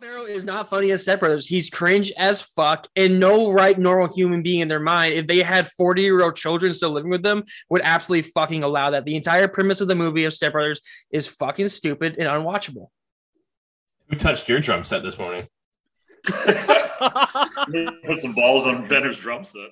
Ferrell is not funny as Step Brothers. He's cringe as fuck, and no right normal human being in their mind, if they had 40 year old children still living with them, would absolutely fucking allow that. The entire premise of the movie of Step Brothers is fucking stupid and unwatchable. Who touched your drum set this morning? Put some balls on Benner's drum set.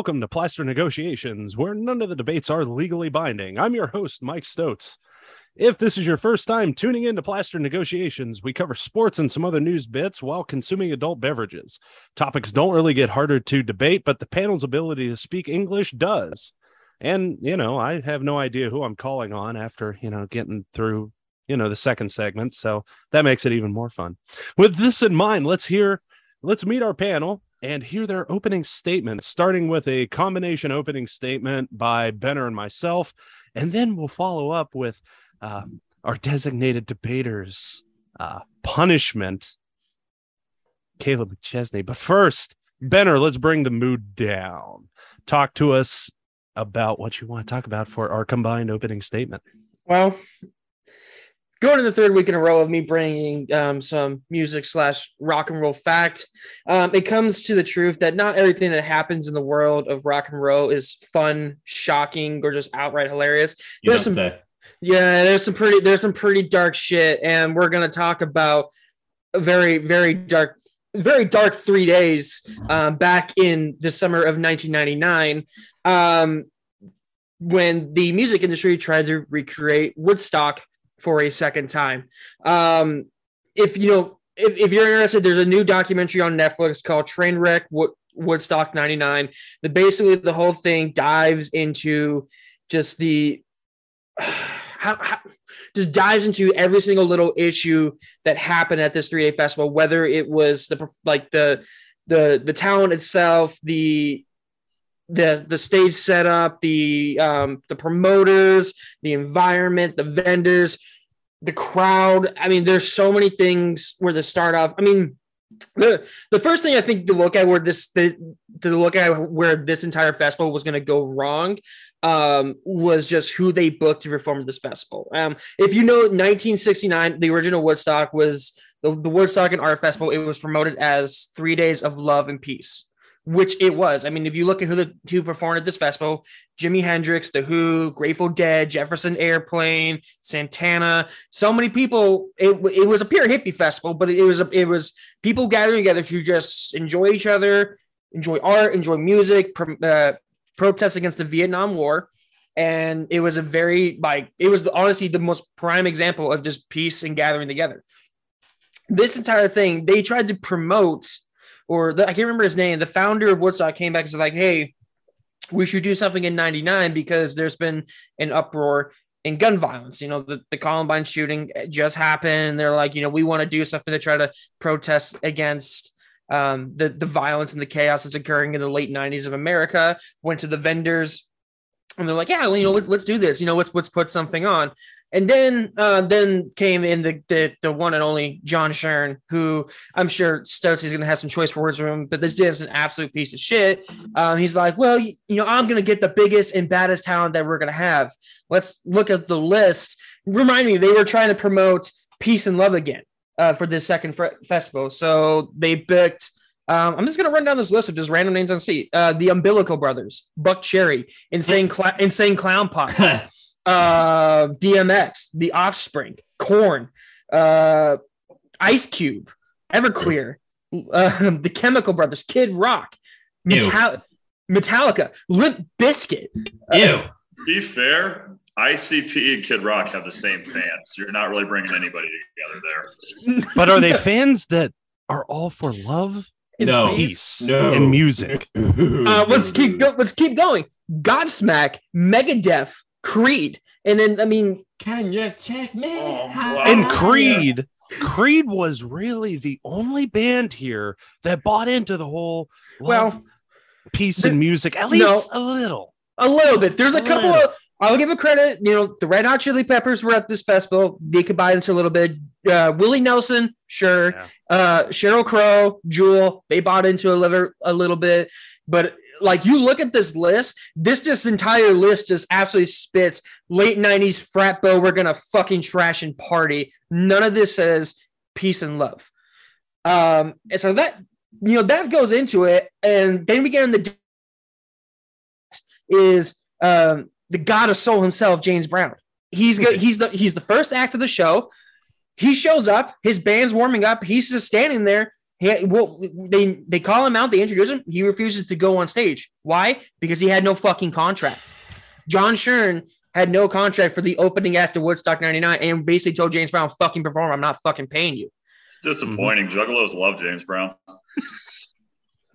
Welcome to Plaster Negotiations, where none of the debates are legally binding. I'm your host, Mike Stokes. If this is your first time tuning in to Plaster Negotiations, we cover sports and some other news bits while consuming adult beverages. Topics don't really get harder to debate, but the panel's ability to speak English does. And, you know, I have no idea who I'm calling on after, you know, getting through, you know, the second segment. So that makes it even more fun. With this in mind, let's hear, let's meet our panel and hear their opening statement, starting with a combination opening statement by Benner and myself. And then we'll follow up with uh, our designated debaters' uh, punishment, Caleb McChesney. But first, Benner, let's bring the mood down. Talk to us about what you want to talk about for our combined opening statement. Well, going to the third week in a row of me bringing um, some music slash rock and roll fact um, it comes to the truth that not everything that happens in the world of rock and roll is fun shocking or just outright hilarious You there's some say. yeah there's some pretty there's some pretty dark shit and we're going to talk about a very very dark very dark three days um, back in the summer of 1999 um, when the music industry tried to recreate woodstock for a second time. Um, if you know, if, if you're interested, there's a new documentary on Netflix called Trainwreck Wood, Woodstock 99. That basically the whole thing dives into just the how, how just dives into every single little issue that happened at this three day festival, whether it was the like the the the talent itself, the the the stage setup, the um, the promoters, the environment, the vendors, the crowd. I mean, there's so many things where the start off. I mean, the the first thing I think to look at where this the, to look at where this entire festival was going to go wrong um, was just who they booked to perform this festival. Um, if you know, 1969, the original Woodstock was the, the Woodstock and Art Festival. It was promoted as three days of love and peace which it was. I mean, if you look at who the who performed at this festival, Jimi Hendrix, The Who, Grateful Dead, Jefferson Airplane, Santana, so many people. It, it was a pure hippie festival, but it was a, it was people gathering together to just enjoy each other, enjoy art, enjoy music, uh, protest against the Vietnam War. And it was a very like it was the, honestly the most prime example of just peace and gathering together. This entire thing, they tried to promote or the, I can't remember his name. The founder of Woodstock came back and said, like, hey, we should do something in 99 because there's been an uproar in gun violence. You know, the, the Columbine shooting just happened. They're like, you know, we want to do something to try to protest against um, the, the violence and the chaos that's occurring in the late 90s of America. Went to the vendors and they're like, yeah, well, you know, let, us do this. You know, let's let's put something on. And then uh, then came in the, the the one and only John Shern, who I'm sure Stokes is going to have some choice words for him, but this dude is an absolute piece of shit. Um, he's like, well, you, you know, I'm going to get the biggest and baddest talent that we're going to have. Let's look at the list. Remind me, they were trying to promote peace and love again uh, for this second f- festival, so they booked. Um, I'm just gonna run down this list of just random names on seat. Uh, the Umbilical Brothers, Buckcherry, Insane, Cla- Insane Clown Posse, uh, DMX, The Offspring, Korn, uh, Ice Cube, Everclear, uh, The Chemical Brothers, Kid Rock, Ew. Metal- Metallica, Limp Bizkit. Ew. Be fair, ICP and Kid Rock have the same fans. You're not really bringing anybody together there. But are they fans that are all for love, No. peace, No. and music. Uh, let's keep go- let's keep going. Godsmack, Megadeth, Creed, and then I mean, Can you take me? Oh, higher? And Creed, Creed was really the only band here that bought into the whole love, well, peace, the- and music. At no. least a little. a little bit. There's a A couple little. of I'll give a credit. You know, the Red Hot Chili Peppers were at this festival. They could buy into a little bit. Uh, Willie Nelson, sure. Yeah. Uh, Sheryl Crow, Jewel, they bought into a little a little bit. But like you look at this list, this just entire list just absolutely spits late '90s frat bow. We're gonna fucking trash and party. None of this says peace and love. Um, and so that you know that goes into it, and then we get in the is um, the god of soul himself, James Brown. He's good. He's the he's the first act of the show. He shows up. His band's warming up. He's just standing there. He, well, they they call him out. They introduce him. He refuses to go on stage. Why? Because he had no fucking contract. John Shern had no contract for the opening act of Woodstock '99, and basically told James Brown, "Fucking perform. I'm not fucking paying you." It's disappointing. Juggalos love James Brown.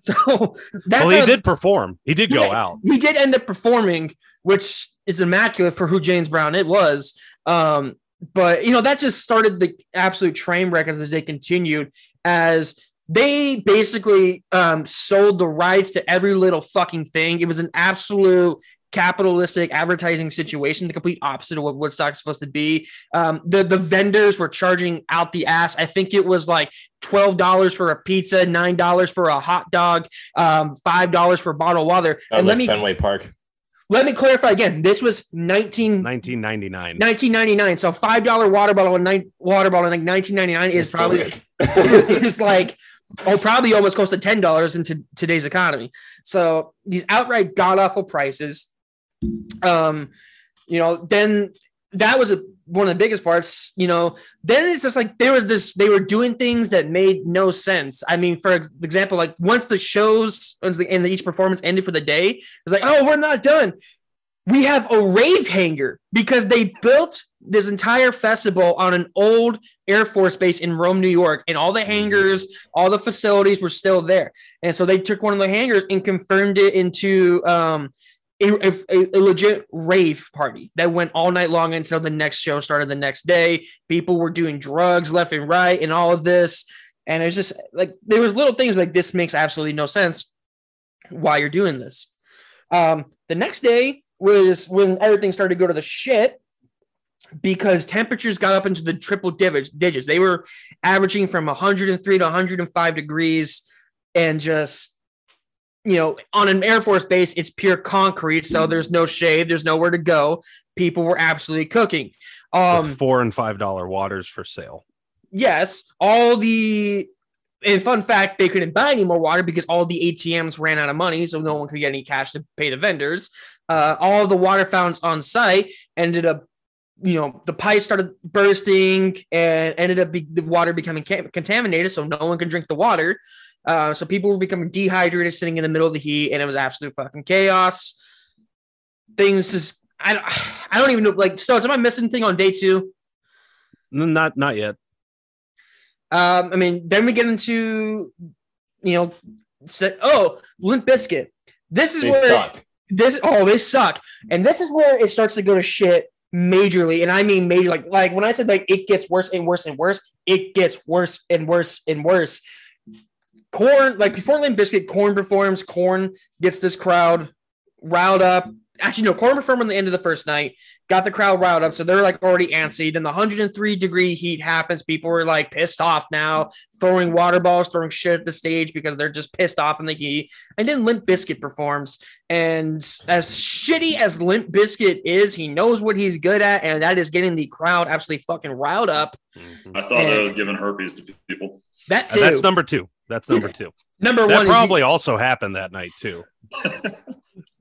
So that's well, he how- did perform. He did go Yeah. out. he did end up performing, which is immaculate for who James Brown it was. Um, but you know that just started the absolute train wreck as they continued, as they basically um, sold the rights to every little fucking thing. It was an absolute capitalistic advertising situation, the complete opposite of what Woodstock's supposed to be. Um, the the vendors were charging out the ass. I think it was like twelve dollars for a pizza, nine dollars for a hot dog, um, five dollars for a bottle of water. That was And let like me Fenway Park. let me clarify again. This was 19, 1999. 1999. So five dollar water bottle and nine water bottle in like 1999 is probably Historic. is like oh probably almost close to ten dollars into today's economy. So these outright god awful prices. Um, you know, then that was a, one of the biggest parts. You know, then it's just like there was this. They were doing things that made no sense. I mean, for example, like once the shows once the, and each performance ended for the day, it's like, oh, we're not done. We have a rave hangar because they built this entire festival on an old Air Force base in Rome, New York, and all the hangars, all the facilities were still there. And so they took one of the hangars and confirmed it into um, a, a, a legit rave party that went all night long until the next show started the next day. People were doing drugs left and right, and all of this. And it's just like there was little things like this makes absolutely no sense why you're doing this. Um, the next day was when everything started to go to the shit because temperatures got up into the triple digits. They were averaging from 103 to 105 degrees and just, you know, on an Air Force base, it's pure concrete. So there's no shade, there's nowhere to go. People were absolutely cooking. Um, four and five dollar waters for sale. yes, all the and fun fact, they couldn't buy any more water because all the ATMs ran out of money, so no one could get any cash to pay the vendors. Uh, all the water fountains on site ended up, you know, the pipes started bursting and ended up be, the water becoming ca- contaminated, so no one could drink the water. Uh, so people were becoming dehydrated, sitting in the middle of the heat, and it was absolute fucking chaos. Things just, I don't, I don't even know. Like, so am I missing anything on day two? Not not yet. Um, I mean, then we get into, you know, say, oh, Limp Bizkit. This is They where suck. this oh they suck, and this is where it starts to go to shit majorly, and I mean major like like when I said like it gets worse and worse and worse, it gets worse and worse and worse. Korn like before Limp Bizkit, Korn performs. Korn gets this crowd riled up. Actually, no, Korn performed on the end of the first night, got the crowd riled up, so they're like already antsy. Then the 103 degree heat happens. People were like pissed off now, throwing water balls, throwing shit at the stage because they're just pissed off in the heat. And then Limp Bizkit performs, and as shitty as Limp Bizkit is, he knows what he's good at, and that is getting the crowd absolutely fucking riled up. I thought that And- was giving herpes to people. That Uh, too. That's number two. That's number two. number That one. probably also happened that night too.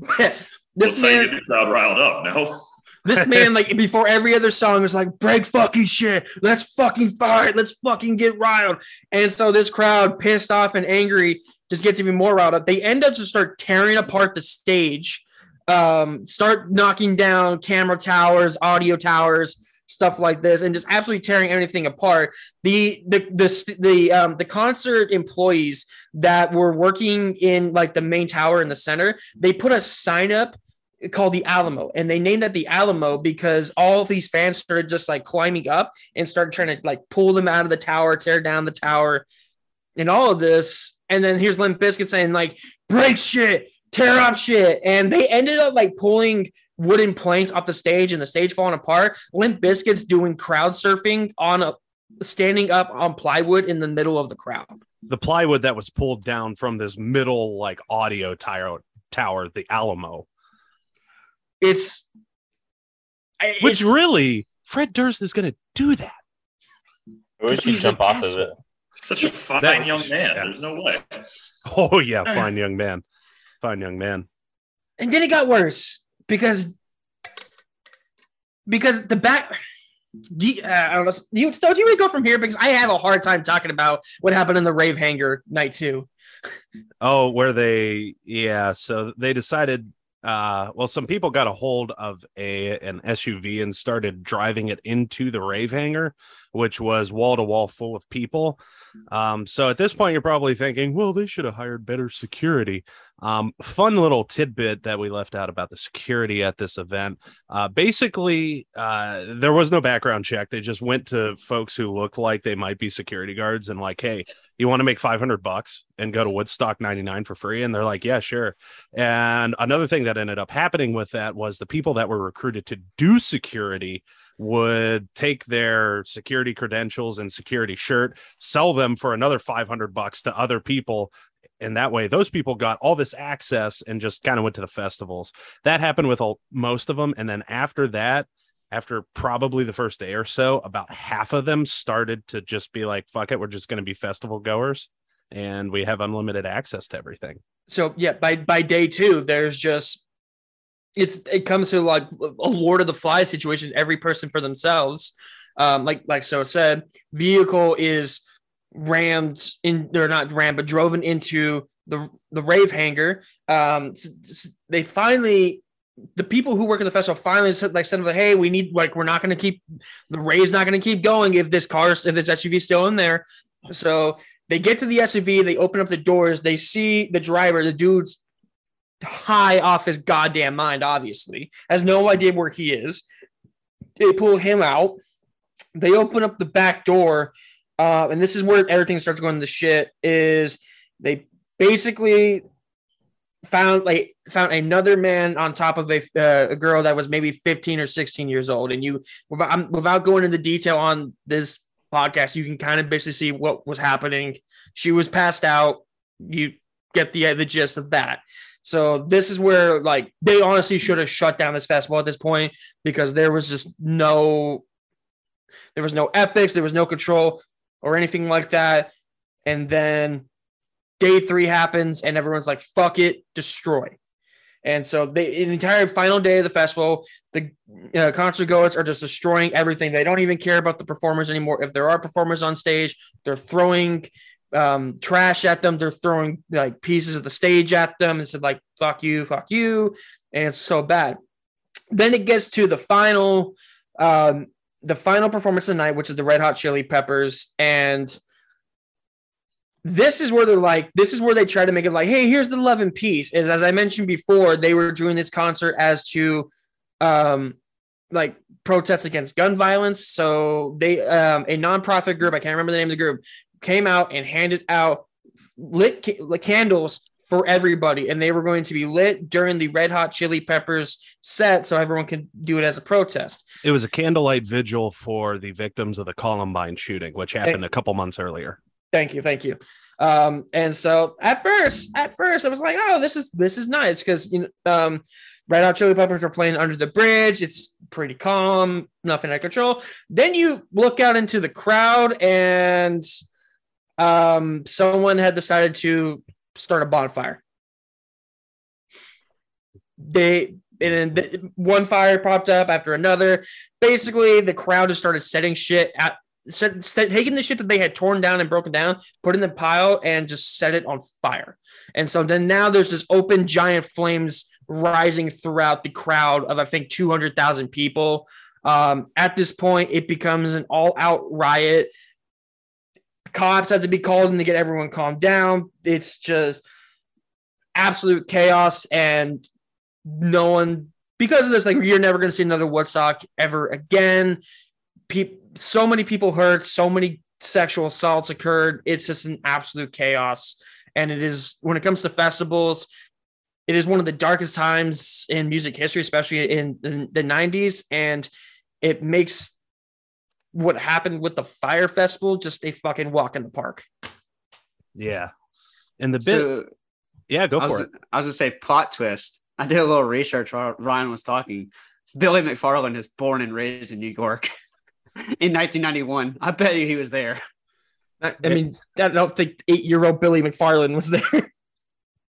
is, This man. the crowd riled up. No, This man, like before every other song, was like, break fucking shit. Let's fucking fight. Let's fucking get riled. And so this crowd, pissed off and angry, just gets even more riled up. They end up just start tearing apart the stage, um, start knocking down camera towers, audio towers. stuff like this, and just absolutely tearing everything apart. The the the the um the concert employees that were working in like the main tower in the center, they put a sign up called the Alamo, and they named it the Alamo because all these fans started just like climbing up and started trying to like pull them out of the tower, tear down the tower, and all of this. And then here's Limp Bizkit saying like break shit, tear up shit, and they ended up like pulling wooden planks off the stage and the stage falling apart. Limp Bizkit's doing crowd surfing on a standing up on plywood in the middle of the crowd. The plywood that was pulled down from this middle like audio tower, tower, the Alamo, It's which it's- really Fred Durst is going to do that. We Because should he's jump an off of it. Such a fine That- young man. yeah. There's no way. Oh yeah, fine young man, fine young man. and then it got worse because because the back. Do you, uh, I don't know. Do you, Stowe, do you want to go from here? Because I have a hard time talking about what happened in the rave hanger night two. Oh, where they yeah, so they decided uh well some people got a hold of a an SUV and started driving it into the rave hangar, which was wall to wall full of people. Um so at this point you're probably thinking, well, they should have hired better security. Um fun little tidbit that we left out about the security at this event. Uh basically uh there was no background check. They just went to folks who looked like they might be security guards and like, "Hey, you want to make 500 bucks and go to Woodstock 99 for free? And they're like, yeah, sure. And another thing that ended up happening with that was the people that were recruited to do security would take their security credentials and security shirt, sell them for another 500 bucks to other people. And that way, those people got all this access and just kind of went to the festivals. That happened with all, most of them. And then after that, after probably the first day or so, about half of them started to just be like, fuck it, we're just going to be festival goers and we have unlimited access to everything. so yeah by by day two there's just it's it comes to like a lord of the flies situation every person for themselves. Um like like so said vehicle is rammed in they're not rammed but driven into the the rave hangar. Um they finally the people who work at the festival finally said like said like hey we need like we're not going to keep the rave's not going to keep going if this car if this suv still in there. So they get to the SUV, they open up the doors, they see the driver, the dude's high off his goddamn mind, obviously, has no idea where he is. They pull him out, they open up the back door, uh, and this is where everything starts going to shit. Is they basically found like found another man on top of a, uh, a girl that was maybe 15 or 16 years old and you without, without going into detail on this podcast you can kind of basically see what was happening she was passed out you get the the gist of that so this is where like they honestly should have shut down this festival at this point because there was just no there was no ethics there was no control or anything like that. And then day three happens and everyone's like fuck it destroy. And so they the entire final day of the festival the uh, concert goers are just destroying everything. They don't even care about the performers anymore. If there are performers on stage they're throwing um, trash at them they're throwing like pieces of the stage at them and said like fuck you fuck you and it's so bad then it gets to the final um, the final performance of the night which is the red hot chili peppers and this is where they're like, this is where they try to make it like, hey, here's the love and peace. Is as I mentioned before, they were doing this concert as to um like protests against gun violence. So they um a nonprofit group, I can't remember the name of the group, came out and handed out lit ca- candles for everybody, and they were going to be lit during the Red Hot Chili Peppers set, so everyone could do it as a protest. It was a candlelight vigil for the victims of the Columbine shooting, which happened a couple months earlier. Thank you, thank you. Um, and so at first, at first, I was like, oh, this is this is nice because you know, um, Red Hot Chili Peppers are playing under the bridge. It's pretty calm, nothing out of control. Then you look out into the crowd, and um, someone had decided to start a bonfire. They and then th- one fire popped up after another. Basically, the crowd just started setting shit at set, set, taking the shit that they had torn down and broken down, put in the pile, and just set it on fire. And so then now there's this open giant flames rising throughout the crowd of I think two hundred thousand people. Um, at this point, it becomes an all out riot. Cops have to be called in to get everyone calmed down. It's just absolute chaos, and no one, because of this, like, you're never going to see another Woodstock ever again. Pe- so many people hurt, so many sexual assaults occurred. It's just an absolute chaos. And it is, when it comes to festivals, it is one of the darkest times in music history, especially in, in the 90s. And it makes what happened with the Fyre Festival just a fucking walk in the park. Yeah. And the bit, So yeah, go I was, for it. I was gonna say plot twist. I did a little research while Ryan was talking. Billy McFarland is born and raised in New York in 1991. I bet you he was there. I, I mean, I don't think eight year old Billy McFarland was there.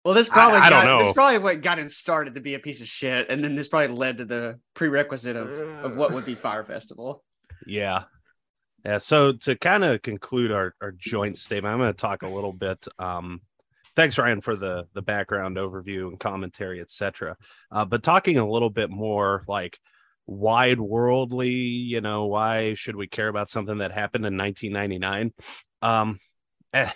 Well, this probably I don't got, know. This probably what got him started to be a piece of shit, and then this probably led to the prerequisite of, of what would be Fyre Festival. Yeah. Yeah. So to kind of conclude our, our joint statement, I'm going to talk a little bit. Um, thanks, Ryan, for the the background overview and commentary, etc. Uh, but talking a little bit more like wide worldly, you know, why should we care about something that happened in 1999? Um, eh,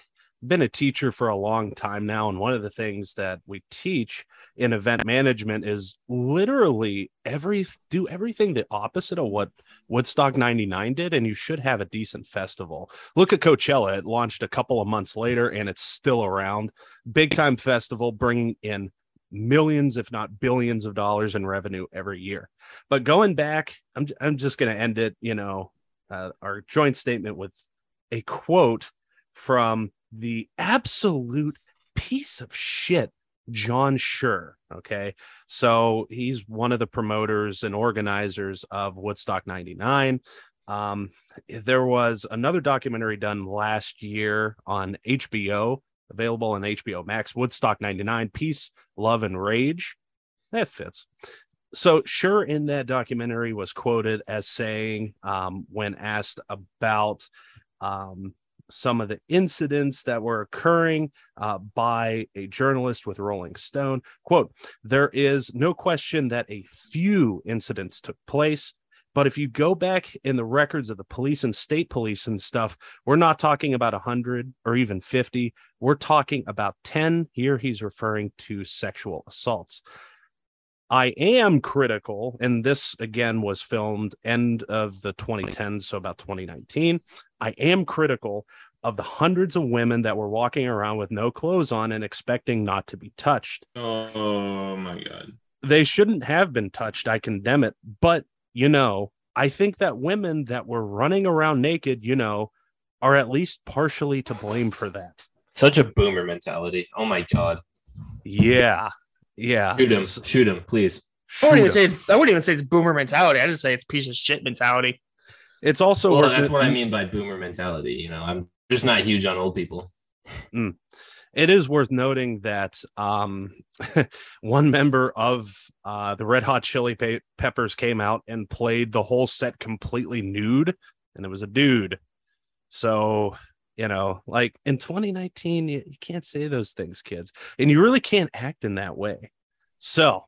been a teacher for a long time now, and one of the things that we teach in event management is literally every do everything the opposite of what Woodstock 99 did, and you should have a decent festival. Look at Coachella. It launched a couple of months later and it's still around. Big time festival bringing in millions, if not billions of dollars in revenue every year. But going back, I'm, I'm just going to end it, you know, uh, our joint statement with a quote from the absolute piece of shit John Scher. Okay. So he's one of the promoters and organizers of Woodstock 99. Um, there was another documentary done last year on HBO, available on HBO Max, Woodstock 99 Peace, Love, and Rage. That fits. So, Scher in that documentary was quoted as saying, um, when asked about um, some of the incidents that were occurring uh, by a journalist with Rolling Stone. Quote, there is no question that a few incidents took place. But if you go back in the records of the police and state police and stuff, we're not talking about 100 or even 50. We're talking about 10. Here he's referring to sexual assaults. I am critical, and this again was filmed end of the 2010s, so about 2019. I am critical of the hundreds of women that were walking around with no clothes on and expecting not to be touched. Oh my god. They shouldn't have been touched. I condemn it. But, you know, I think that women that were running around naked, you know, are at least partially to blame for that. Such a boomer mentality. Oh my god. Yeah. Yeah. Shoot him. Shoot him, please. I wouldn't even Shoot say 'em. it's I wouldn't even say it's boomer mentality. I just say it's piece of shit mentality. It's also Well, worth that's it- what I mean by boomer mentality. You know, I'm just not huge on old people. it is worth noting that um, one member of uh, the Red Hot Chili Pe- Peppers came out and played the whole set completely nude, and it was a dude. So, you know, like in 2019, you, you can't say those things, kids, and you really can't act in that way. So,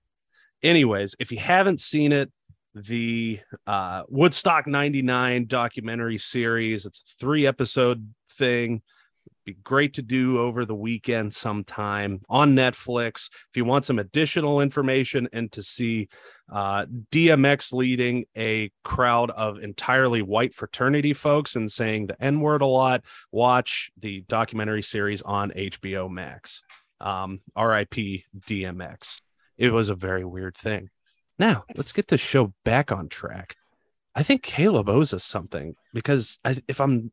anyways, if you haven't seen it, the uh, Woodstock 99 documentary series, it's a three episode thing be great to do over the weekend sometime on Netflix. If you want some additional information and to see uh, DMX leading a crowd of entirely white fraternity folks and saying the N word a lot, watch the documentary series on HBO Max. Um, RIP DMX. It was a very weird thing. Now, let's get this show back on track. I think Caleb owes us something because I, if I'm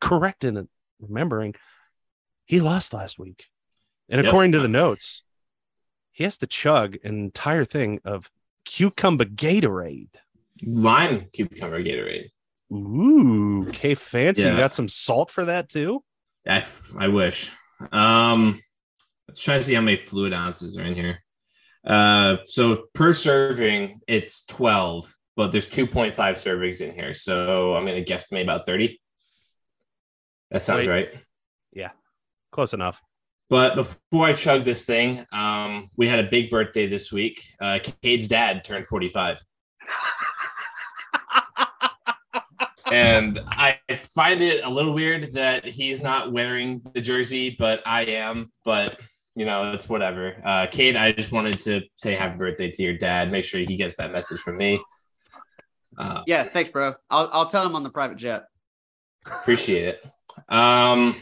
correct in remembering he lost last week. And Yep. according to the notes, he has to chug an entire thing of cucumber Gatorade. Lime cucumber Gatorade. Ooh, okay, fancy. You got some salt for that too? I, I wish. Um, let's try to see how many fluid ounces are in here. Uh, so per serving, it's 12, but there's 2.5 servings in here. So I'm going to guesstimate about 30. That sounds Wait. right. Yeah, close enough. But before I chug this thing, um, we had a big birthday this week. Uh, Cade's dad turned 45. and I find it a little weird that he's not wearing the jersey, but I am. But you know, it's whatever. Uh, Kate, I just wanted to say happy birthday to your dad. Make sure he gets that message from me. Uh, Yeah, thanks, bro. I'll I'll tell him on the private jet. appreciate it. Um,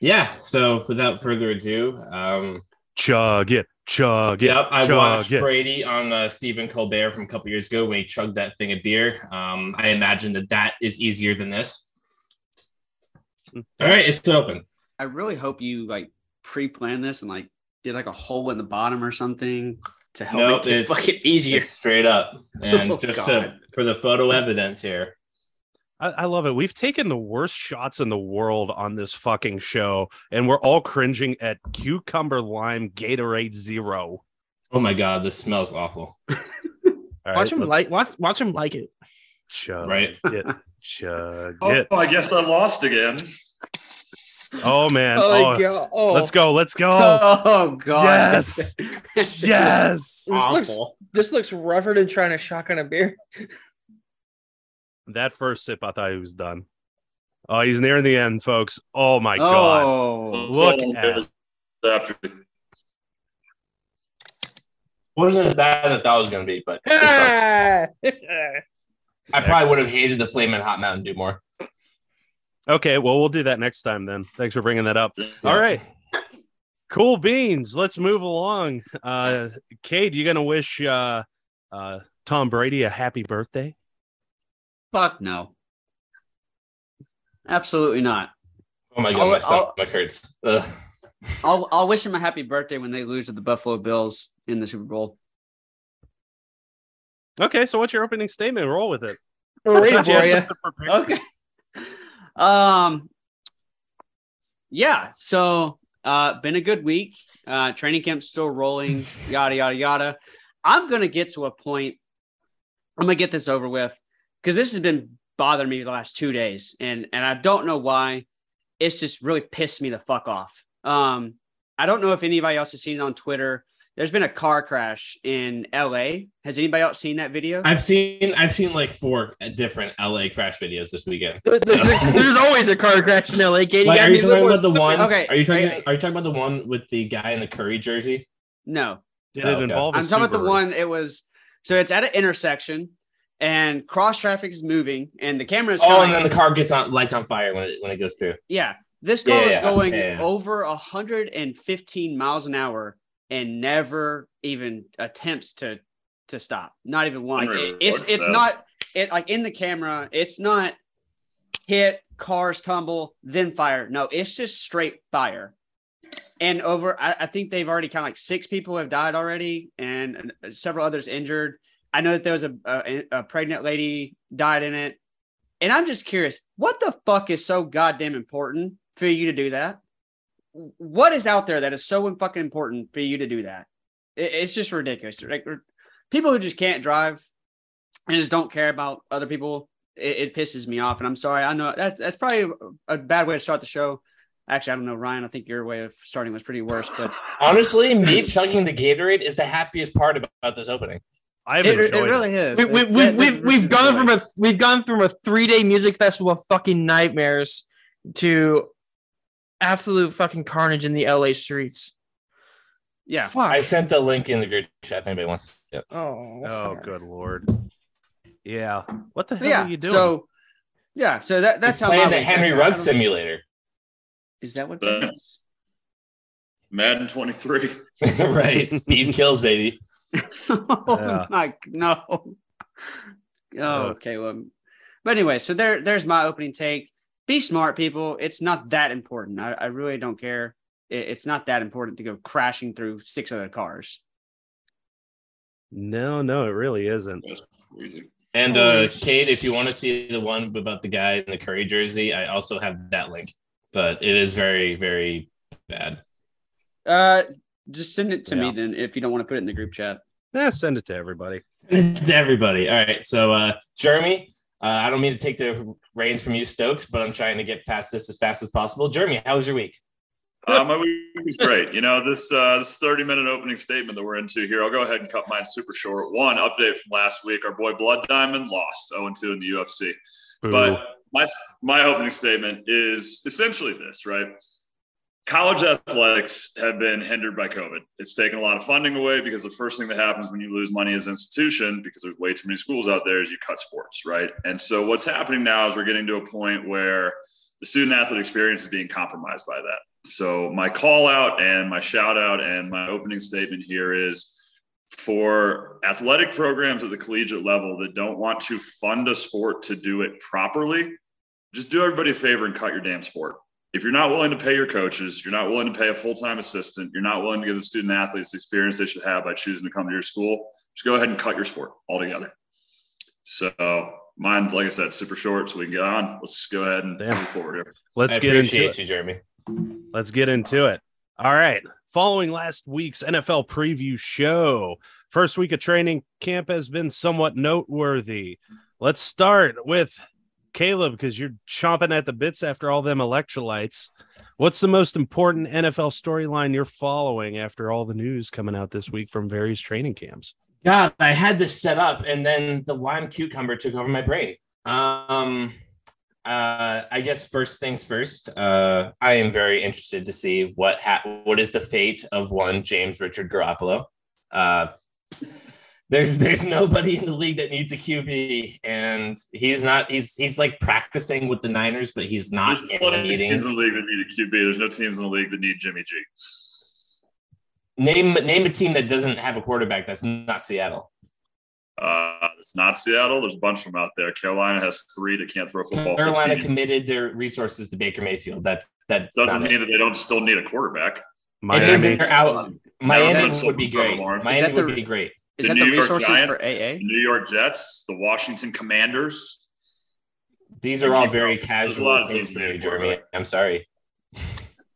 yeah. So without further ado, um, Chug it, chug it. Yep, I chug watched it. Brady on uh, Stephen Colbert from a couple years ago when he chugged that thing of beer. Um, I imagine that that is easier than this. All right, it's open. I really hope you like pre-planned this and like did like a hole in the bottom or something to help Nope, make it it's- fucking easier. It's straight up, and Oh, just to, for the photo evidence here. I, I love it. We've taken the worst shots in the world on this fucking show, and we're all cringing at cucumber lime Gatorade Zero. Oh my god, this smells awful. All right, watch him let's like watch watch him like it. chug Right. it, chug Oh, it. I guess I lost again. Oh man. Oh, Oh, god! Oh, let's go. Let's go. Oh god. Yes. That yes. This looks this looks rougher than trying to shotgun a beer. That first sip, I thought he was done. Oh, he's nearing the end, folks. Oh my was- god. Oh. Look Oh, at- after Wasn't as bad as I thought it was going to be, but! I probably would have hated the flaming hot Mountain Dew more. Okay, well, we'll do that next time then. Thanks for bringing that up. All right. Cool beans. Let's move along. Uh Kate, you gonna wish uh uh Tom Brady a happy birthday? Fuck no. Absolutely not. Oh my god, I'll- my I'll- stomach hurts. Ugh. I'll I'll wish him a happy birthday when they lose to the Buffalo Bills in the Super Bowl. Okay, so what's your opening statement? Roll with it. We're waiting for you. Okay. Um yeah, so uh been a good week. Uh training camp's still rolling, yada yada yada. I'm gonna get to a point. I'm gonna get this over with because this has been bothering me the last two days, and and I don't know why. It's just really pissed me the fuck off. Um, I don't know if anybody else has seen it on Twitter. There's been a car crash in LA. Has anybody else seen that video? I've seen I've seen like four different LA crash videos this weekend. There's, there's always a car crash in LA. Katie, Like, are you be a little talking about the one? Okay, Are you talking? I- Are you talking about the one with the guy in the Curry jersey? no, Did Oh, it okay. involve a I'm talking about the one. It was so it's at an intersection, and cross traffic is moving, and the camera is. Oh, kinda and then the car gets on lights on fire when it when it goes through. Yeah, this car Yeah, was yeah, going yeah, yeah. over 115 miles an hour and never even attempts to to stop. Not even one. It- it's it's not it like in the camera. It's not hit cars tumble then fire. No, it's just straight fire. And over, I, I think they've already kind of like six people have died already, and uh, several others injured. I know that there was a, a, a pregnant lady died in it. And I'm just curious, what the fuck is so goddamn important for you to do that? What is out there that is so fucking important for you to do that? It- it's just ridiculous. Like people who just can't drive and just don't care about other people, it, it pisses me off. And I'm sorry. I know that's that's probably a bad way to start the show. Actually, I don't know, Ryan. I think your way of starting was pretty worse, but Honestly, me chugging the Gatorade is the happiest part about this opening. I've it, it really is. we, we, It- we, that- we've, we've gone from a we've gone from a three day music festival of fucking nightmares to absolute fucking carnage in the LA streets. yeah. Fuck. I sent the link in the group chat if anybody wants to see it. oh, Oh, fuck. good lord. Yeah. What the hell yeah. are you doing? So yeah, so that that's He's how playing my the Henry went. I Rugg simulator. Is that what The- that is? Madden 23. right. Speed kills, baby. oh Yeah. my no. Oh, okay. Well, but anyway, so there, there's my opening take. Be smart, people. It's not that important. I, I really don't care. It, it's not that important to go crashing through six other cars. no, no, it really isn't. That's crazy. And uh Kate, if you want to see the one about the guy in the Curry jersey, I also have that link. But it is very, very bad. Uh, just send it to me then if you don't want to put it in the group chat. Yeah, send it to everybody. to everybody. All right. So uh Jeremy, uh, I don't mean to take the reins from you, Stokes, but I'm trying to get past this as fast as possible. Jeremy, how was your week? Uh, my week was great. You know, this uh, this 30 minute opening statement that we're into here, I'll go ahead and cut mine super short. One update from last week: our boy Blood Diamond lost 0 2 in the UFC. Boo. But my my opening statement is essentially this, right? College athletics have been hindered by COVID. It's taken a lot of funding away because the first thing that happens when you lose money as an institution, because there's way too many schools out there, is you cut sports, right? And so what's happening now is we're getting to a point where the student athlete experience is being compromised by that. So my call out and my shout out and my opening statement here is for athletic programs at the collegiate level that don't want to fund a sport to do it properly, just do everybody a favor and cut your damn sport. If you're not willing to pay your coaches, you're not willing to pay a full time assistant, you're not willing to give the student athletes the experience they should have by choosing to come to your school, just go ahead and cut your sport altogether. So mine's, like I said, super short, so we can get on. Let's go ahead and Damn. move forward here. Let's I get into appreciate it. you, Jeremy. Let's get into it. All right. Following last week's NFL preview show, first week of training camp has been somewhat noteworthy. Let's start with Caleb because you're chomping at the bits after all them electrolytes. What's the most important NFL storyline you're following after all the news coming out this week from various training camps? God, I had this set up, and then the lime cucumber took over my brain. Um, uh, I guess first things first. Uh, I am very interested to see what ha- what is the fate of one James Richard Garoppolo. Uh, there's there's nobody in the league that needs a QB, and he's not. He's he's like practicing with the Niners, but he's not There's in teams in the league that need a QB. There's no teams in the league that need Jimmy G. Name name a team that doesn't have a quarterback. That's not Seattle. Uh, it's not Seattle. There's a bunch of them out there. Carolina has three that can't throw a football. Carolina 15. committed their resources to Baker Mayfield. That that doesn't mean that they don't still need a quarterback. It means Miami. they're out. Miami Everyone's would be great. Lawrence. Miami that the- would be great. Is The that the New York resources Giants, for AA? The New York Jets, the Washington Commanders. These are all very going. A casual lot of teams teams for that you, Jeremy. quarterback. I'm sorry.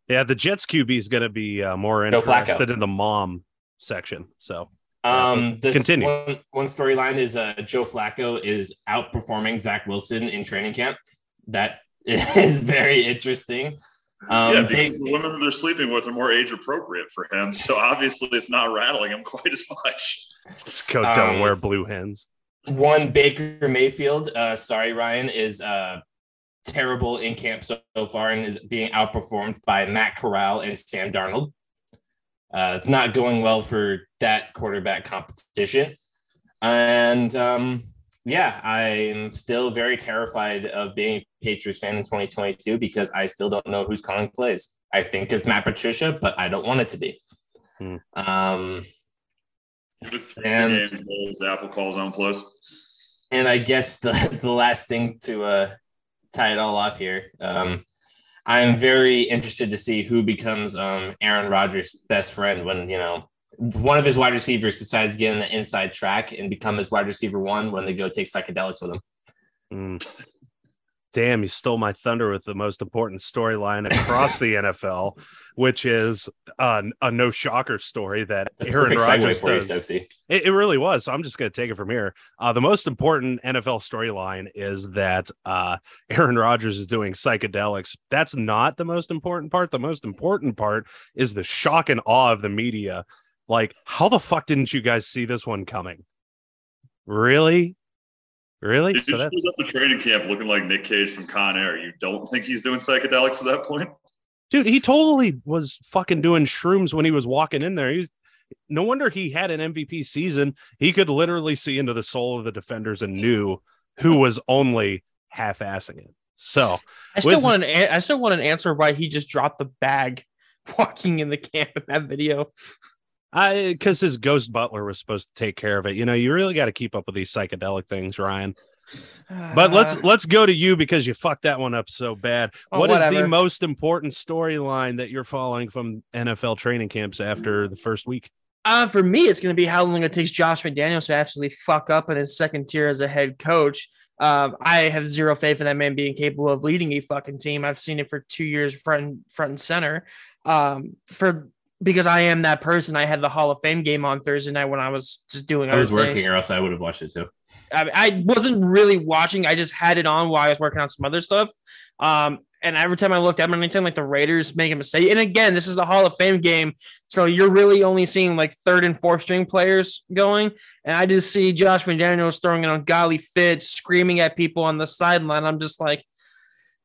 Yeah, the Jets QB is going to be uh, more interested in the mom section. So Um, this Continue. one, one storyline is uh, Joe Flacco is outperforming Zach Wilson in training camp. That is very interesting. Um, yeah, big- because the women that they're sleeping with are more age appropriate for him. So obviously, it's not rattling him quite as much. let's go Um, Delaware Blue Hens. one Baker Mayfield, uh, sorry, Ryan, is uh, terrible in camp so, so far and is being outperformed by Matt Corral and Sam Darnold. Uh, it's not going well for that quarterback competition. And um, yeah, I'm still very terrified of being a Patriots fan in 2022 because I still don't know who's calling plays. I think it's Matt Patricia, but I don't want it to be. Hmm. Um, With And- games, Apple calls on plays. and I guess the the last thing to uh, tie it all off here, um, I'm very interested to see who becomes um, Aaron Rodgers' best friend when you know one of his wide receivers decides to get in the inside track and become his wide receiver one when they go take psychedelics with him. Mm. Damn, you stole my thunder with the most important storyline across the NFL, which is uh, a no shocker story that Aaron Rodgers for you, does. It, it really was. So I'm just going to take it from here. Uh, the most important NFL storyline is that uh, Aaron Rodgers is doing psychedelics. That's not the most important part. The most important part is the shock and awe of the media. Like, how the fuck didn't you guys see this one coming? Really? Really? If he So that, shows up to training camp looking like Nick Cage from Con Air, you don't think he's doing psychedelics at that point? dude, he totally was fucking doing shrooms when he was walking in there. He's no wonder he had an MVP season. He could literally see into the soul of the defenders and knew who was only half-assing it. So I still With- want an a- I still want an answer why he just dropped the bag walking in the camp in that video. I because his ghost butler was supposed to take care of it. You know, you really got to keep up with these psychedelic things, Ryan. But let's Uh, let's go to you because you fucked that one up so bad. Oh, what is the most important storyline that you're following from NFL training camps after the first week? Uh, for me, it's going to be how long it takes Josh McDaniels to absolutely fuck up in his second tier as a head coach. Um, I have zero faith in that man being capable of leading a fucking team. I've seen it for two years, front and, front and center. Um, for because I am that person. I had the Hall of Fame game on Thursday night when I was just doing. I was things. working, or else I would have watched it too. I, I wasn't really watching. I just had it on while I was working on some other stuff. Um, And every time I looked at anytime like the Raiders make a mistake, and again, this is the Hall of Fame game, so you're really only seeing like third and fourth string players going. And I just see Josh McDaniels throwing an ungodly fit, screaming at people on the sideline. I'm just like,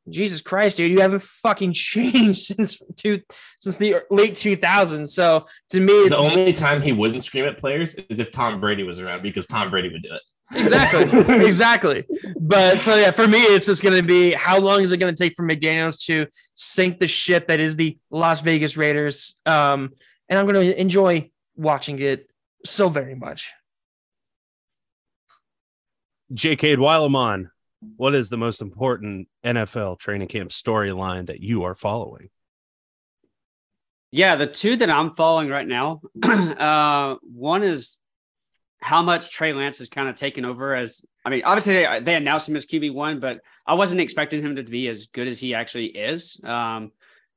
Jesus Christ, dude, you haven't fucking changed since two since the late 2000s. So to me, it's the only time he wouldn't scream at players is if Tom Brady was around because Tom Brady would do it. exactly, exactly. But so yeah, for me, it's just going to be how long is it going to take for McDaniel's to sink the ship that is the Las Vegas Raiders? Um, and I'm going to enjoy watching it so very much. J.K. Weileman, what is the most important NFL training camp storyline that you are following? Yeah, the two that I'm following right now, uh, one is how much Trey Lance has kind of taken over as. I mean, obviously they, they announced him as QB one, but I wasn't expecting him to be as good as he actually is. Um,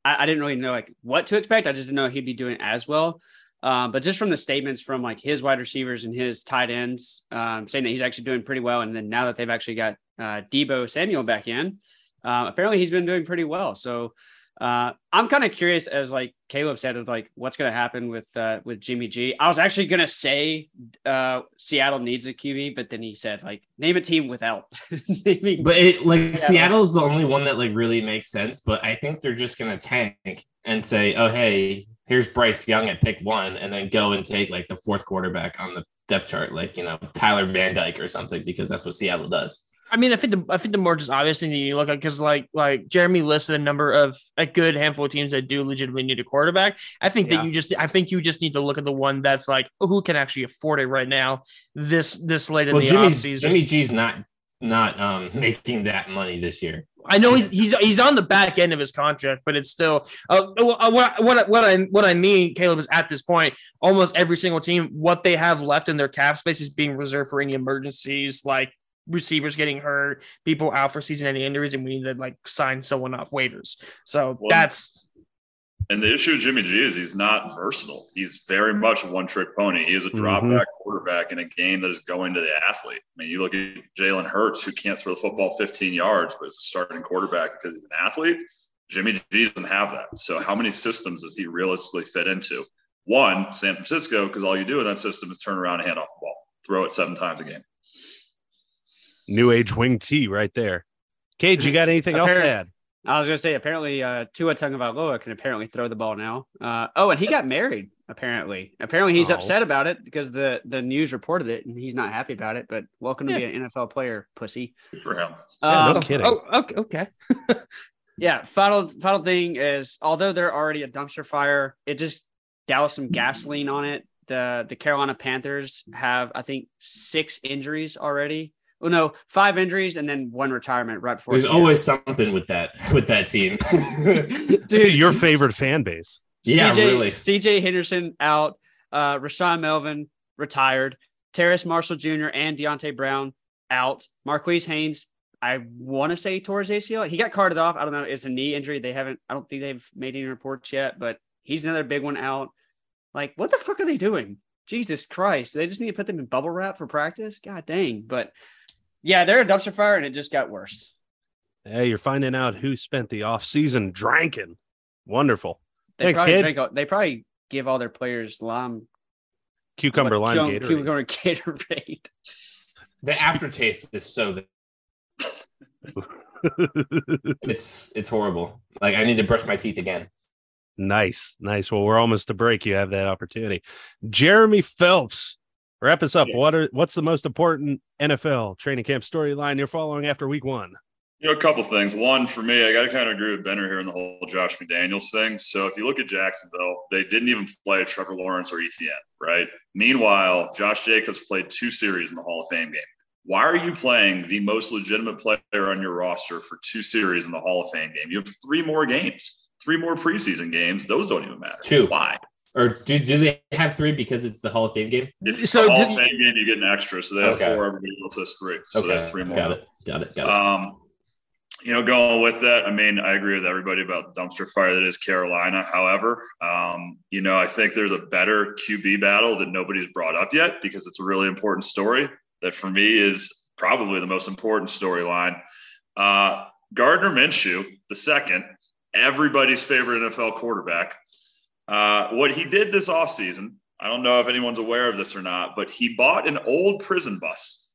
I, I, didn't really know like what to expect. I just didn't know he'd be doing as well. Um, but just from the statements from like his wide receivers and his tight ends, um, saying that he's actually doing pretty well, and then now that they've actually got uh, Deebo Samuel back in, uh, apparently he's been doing pretty well. So uh, I'm kind of curious, as like Caleb said, of like what's going to happen with uh, with Jimmy G. I was actually going to say uh, Seattle needs a QB, but then he said like name a team without. naming- but it like Seattle. is the only one that like really makes sense. But I think they're just going to tank and say, oh hey, here's Bryce Young at pick one, and then go and take like the fourth quarterback on the depth chart, like you know Tyler Van Dyke or something, because that's what Seattle does. I mean, I think the I think the more just obvious thing that you look at because like like Jeremy listed a number of a good handful of teams that do legitimately need a quarterback. I think yeah. that you just I think you just need to look at the one that's like who can actually afford it right now this this late in well, the Jimmy's, offseason. Jimmy G's not not um making that money this year. I know he's he's he's on the back end of his contract, but it's still uh, uh what what what I what I mean, Caleb is at this point, almost every single team, what they have left in their cap space is being reserved for any emergencies like receivers getting hurt, people out for season-ending injuries, and we need to like sign someone off waivers. So well, that's. And the issue with Jimmy G is he's not versatile. He's very much a one-trick pony. He is a drop mm-hmm. back quarterback in a game that is going to the athlete. I mean, you look at Jalen Hurts, who can't throw the football 15 yards, but is a starting quarterback because he's an athlete. Jimmy G doesn't have that. So, how many systems does he realistically fit into? One, San Francisco, because all you do in that system is turn around and hand off the ball, throw it seven times a game. New age wing T right there. Cage, you got anything else to add? I was gonna say apparently uh Tua Tagovailoa can apparently throw the ball now. Uh, oh, and he got married apparently. Apparently he's oh. upset about it because the the news reported it and he's not happy about it. But welcome yeah. to be an NFL player, pussy. For him. Yeah, no um, kidding. Oh, okay. okay. yeah. Final final thing is although they're already a dumpster fire, it just doused some gasoline on it. The the Carolina Panthers have I think six injuries already well, no, five injuries and then one retirement right before. There's the always something with that with that team. Dude, your favorite fan base. Yeah, CJ, really. CJ Henderson out. Uh, Rashaan Melvin retired. Terrace Marshall Jr. and Deonte Brown out. Marquis Haynes, I want to say tore his ACL. He got carted off. I don't know. It's a knee injury. They haven't. I don't think they've made any reports yet, but he's another big one out. Like, what the fuck are they doing? Jesus Christ! Do They just need to put them in bubble wrap for practice. God dang! But yeah, they're a dumpster fire, and it just got worse. Hey, you're finding out who spent the off season drinking. Wonderful. They Thanks, probably kid. Drink, they probably give all their players lime, cucumber lime, cum, Gatorade. cucumber Gatorade. The aftertaste is so good. it's it's horrible. Like I need to brush my teeth again. Nice, nice. Well, we're almost to break. You have that opportunity. Jeremy Phelps, Wrap us up. Yeah. What are what's the most important NFL training camp storyline you're following after week one? You know, a couple things. One, for me, I got to kind of agree with Benner here in the whole Josh McDaniels thing. So if you look at Jacksonville, they didn't even play Trevor Lawrence or ETN, right? Meanwhile, Josh Jacobs played two series in the Hall of Fame game. Why are you playing the most legitimate player on your roster for two series in the Hall of Fame game? You have three more games, three more preseason games. Those don't even matter. Two. Why? Or do, do they have three because it's the Hall of Fame game? If so Hall of Fame game, you get an extra. So they have okay. four. Everybody else has three. So okay. they have three more. Got it. Got it. Got it. Um, you know, going with that, I mean, I agree with everybody about the dumpster fire that is Carolina. However, um, you know, I think there's a better QB battle that nobody's brought up yet because it's a really important story that for me is probably the most important storyline. Uh, Gardner Minshew the second, everybody's favorite NFL quarterback. Uh, what he did this offseason, I don't know if anyone's aware of this or not, but he bought an old prison bus,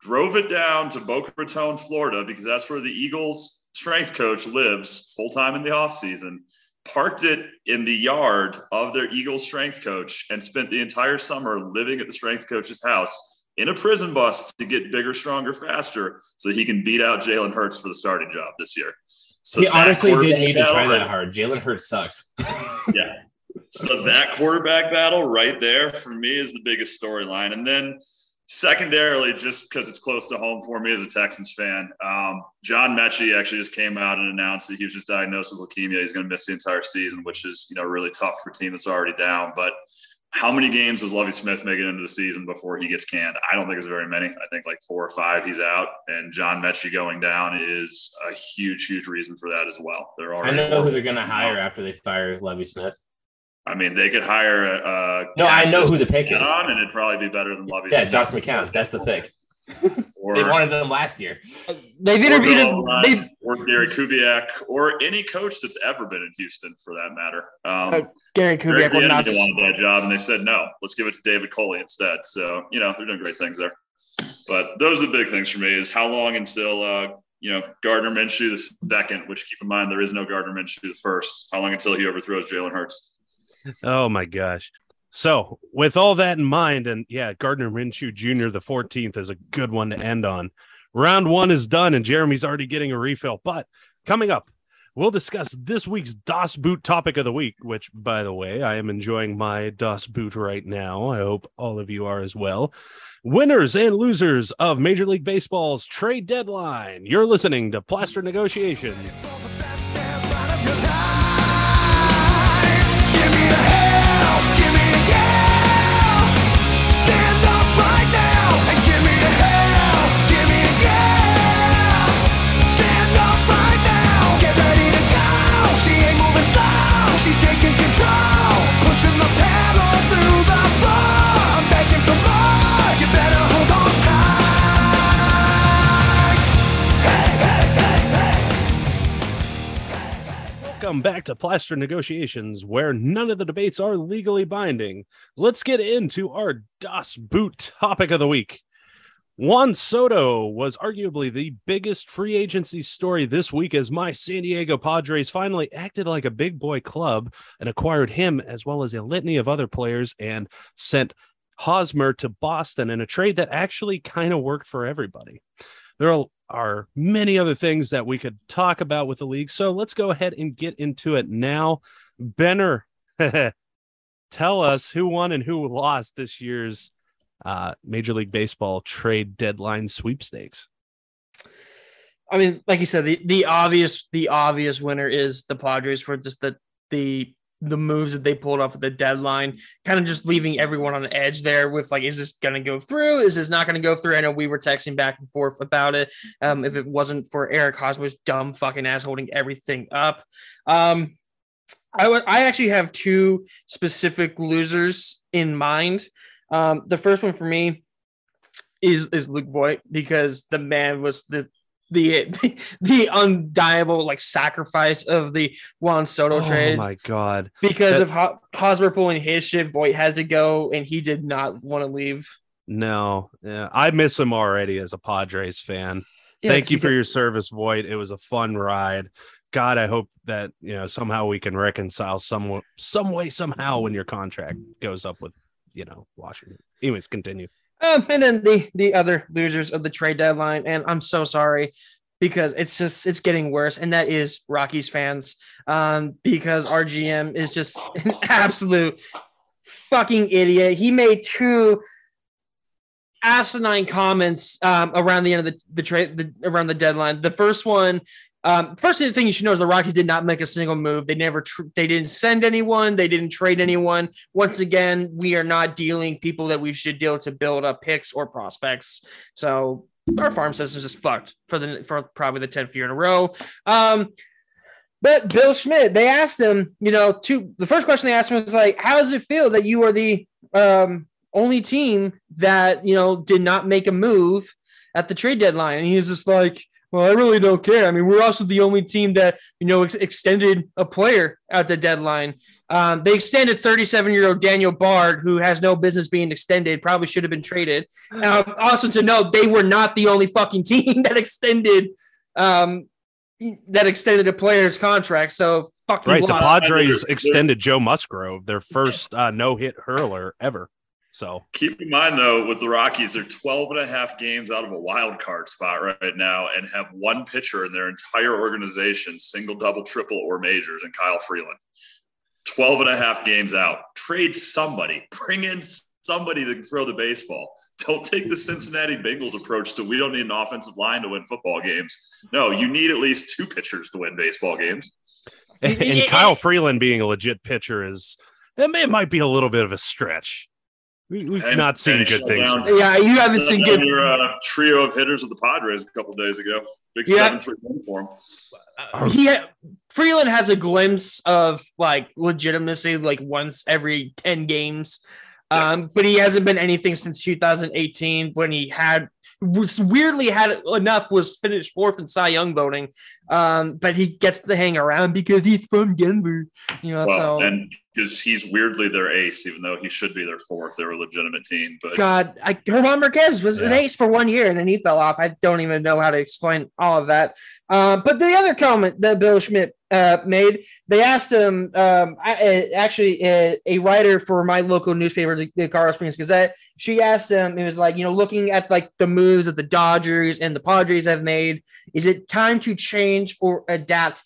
drove it down to Boca Raton, Florida, because that's where the Eagles strength coach lives full time in the offseason, parked it in the yard of their Eagles strength coach, and spent the entire summer living at the strength coach's house in a prison bus to get bigger, stronger, faster, so he can beat out Jalen Hurts for the starting job this year. So he honestly didn't need to try that hard. Jalen Hurts sucks. yeah. So that quarterback battle right there for me is the biggest storyline. And then secondarily, just because it's close to home for me as a Texans fan, um, John Metchie actually just came out and announced that he was just diagnosed with leukemia. He's going to miss the entire season, which is, you know, really tough for a team that's already down. But how many games does Lovie Smith make it into the season before he gets canned? I don't think it's very many. I think like four or five he's out. And John Metchie going down is a huge, huge reason for that as well. They're already. I already know who they're going to hire after they fire Levy Smith. I mean, they could hire. Uh, No, I know who the pick is. and it'd probably be better than Lovie. Yeah, Smith. Josh McCown. That's the pick. Or, They wanted them last year. They've interviewed Bill him. O'Brien, They've or Gary Kubiak, or any coach that's ever been in Houston, for that matter. Um, Uh, Gary Kubiak will not. Wanted that job, and they said no. Let's give it to David Culley instead. So you know they're doing great things there. But those are the big things for me: is how long until uh, you know Gardner Minshew the second, which keep in mind there is no Gardner Minshew the first. How long until he overthrows Jalen Hurts? Oh my gosh. So, with all that in mind, and yeah, Gardner Minshew Jr., the 14th, is a good one to end on. Round one is done, and Jeremy's already getting a refill. But coming up, we'll discuss this week's Das Boot topic of the week, which, by the way, I am enjoying my Das Boot right now. I hope all of you are as well. Winners and losers of Major League Baseball's trade deadline. You're listening to Plaster Negotiation. Welcome back to Plaster Negotiations, where none of the debates are legally binding. Let's get into our Das Boot topic of the week. Juan Soto was arguably the biggest free agency story this week as my San Diego Padres finally acted like a big boy club and acquired him as well as a litany of other players and sent Hosmer to Boston in a trade that actually kind of worked for everybody. There are many other things that we could talk about with the league. So let's go ahead and get into it now. Benner, tell us who won and who lost this year's uh, Major League Baseball trade deadline sweepstakes. I mean, like you said, the, the obvious the obvious winner is the Padres for just the the the moves that they pulled off at the deadline, kind of just leaving everyone on the edge there with like, is this going to go through? Is this not going to go through? I know we were texting back and forth about it. Um, if it wasn't for Eric Hosmer's dumb fucking ass holding everything up. Um, I I actually have two specific losers in mind. Um, the first one for me is is Luke Voit because the man was the the the undeniable like sacrifice of the Juan Soto Oh trade Oh my god! because that- of Ho- Hosmer pulling his shit. Voit had to go, and he did not want to leave. No, yeah, I miss him already as a Padres fan. Yeah, Thank you for your service, Voit. It was a fun ride. God, I hope that you know somehow we can reconcile some some way somehow when your contract goes up with you know Washington. Anyways, continue. Um, and then the the other losers of the trade deadline, and I'm so sorry because it's just it's getting worse, and that is Rockies fans. Um, because our GM is just an absolute fucking idiot. He made two asinine comments um, around the end of the, the trade around the deadline. The first one, um, first thing you should know is the Rockies did not make a single move. They never tr- they didn't send anyone. They didn't trade anyone. Once again, we are not dealing people that we should deal to build up picks or prospects. So our farm system is just fucked for the for probably the tenth year in a row. Um, but Bill Schmidt, they asked him, you know, to the first question they asked him was like, "How does it feel that you are the um, only team that you know did not make a move at the trade deadline?" And he's just like, Well, I really don't care. I mean, we're also the only team that you know ex- extended a player at the deadline. Um, they extended 37 year old Daniel Bard, who has no business being extended, probably should have been traded. Um, also, to note, they were not the only fucking team that extended um, that extended a player's contract. So fucking Right. The. Padres extended Joe Musgrove, their first uh, no hit hurler ever. So Keep in mind, though, with the Rockies, they're 12 and a half games out of a wild card spot right now and have one pitcher in their entire organization, single, double, triple, or majors, and Kyle Freeland. 12 and a half games out. Trade somebody. Bring in somebody that can throw the baseball. Don't take the Cincinnati Bengals approach to we don't need an offensive line to win football games. No, you need at least two pitchers to win baseball games. and, It- it- Kyle Freeland being a legit pitcher is that may, it might be a little bit of a stretch. We, we've And- not seen good things. down- yeah, you haven't seen good. Your uh, trio of hitters of the Padres a couple days ago. Big Yeah. 7 3 win for them. he ha- Freeland has a glimpse of like legitimacy like once every 10 games. Um, but he hasn't been anything since 2018 when he had was weirdly had enough was finished fourth in Cy Young voting. Um, but he gets to hang around because he's from Denver, you know. Well, so and because he's weirdly their ace, even though he should be their fourth. They're a legitimate team, but God, I, German Marquez was an ace for one year and then he fell off. I don't even know how to explain all of that. Uh, but the other comment that Bill Schmidt uh, made, they asked him, um, I, uh, actually, uh, a writer for my local newspaper, the, the Colorado Springs Gazette, she asked him, it was like, you know, looking at like the moves that the Dodgers and the Padres have made, is it time to change or adapt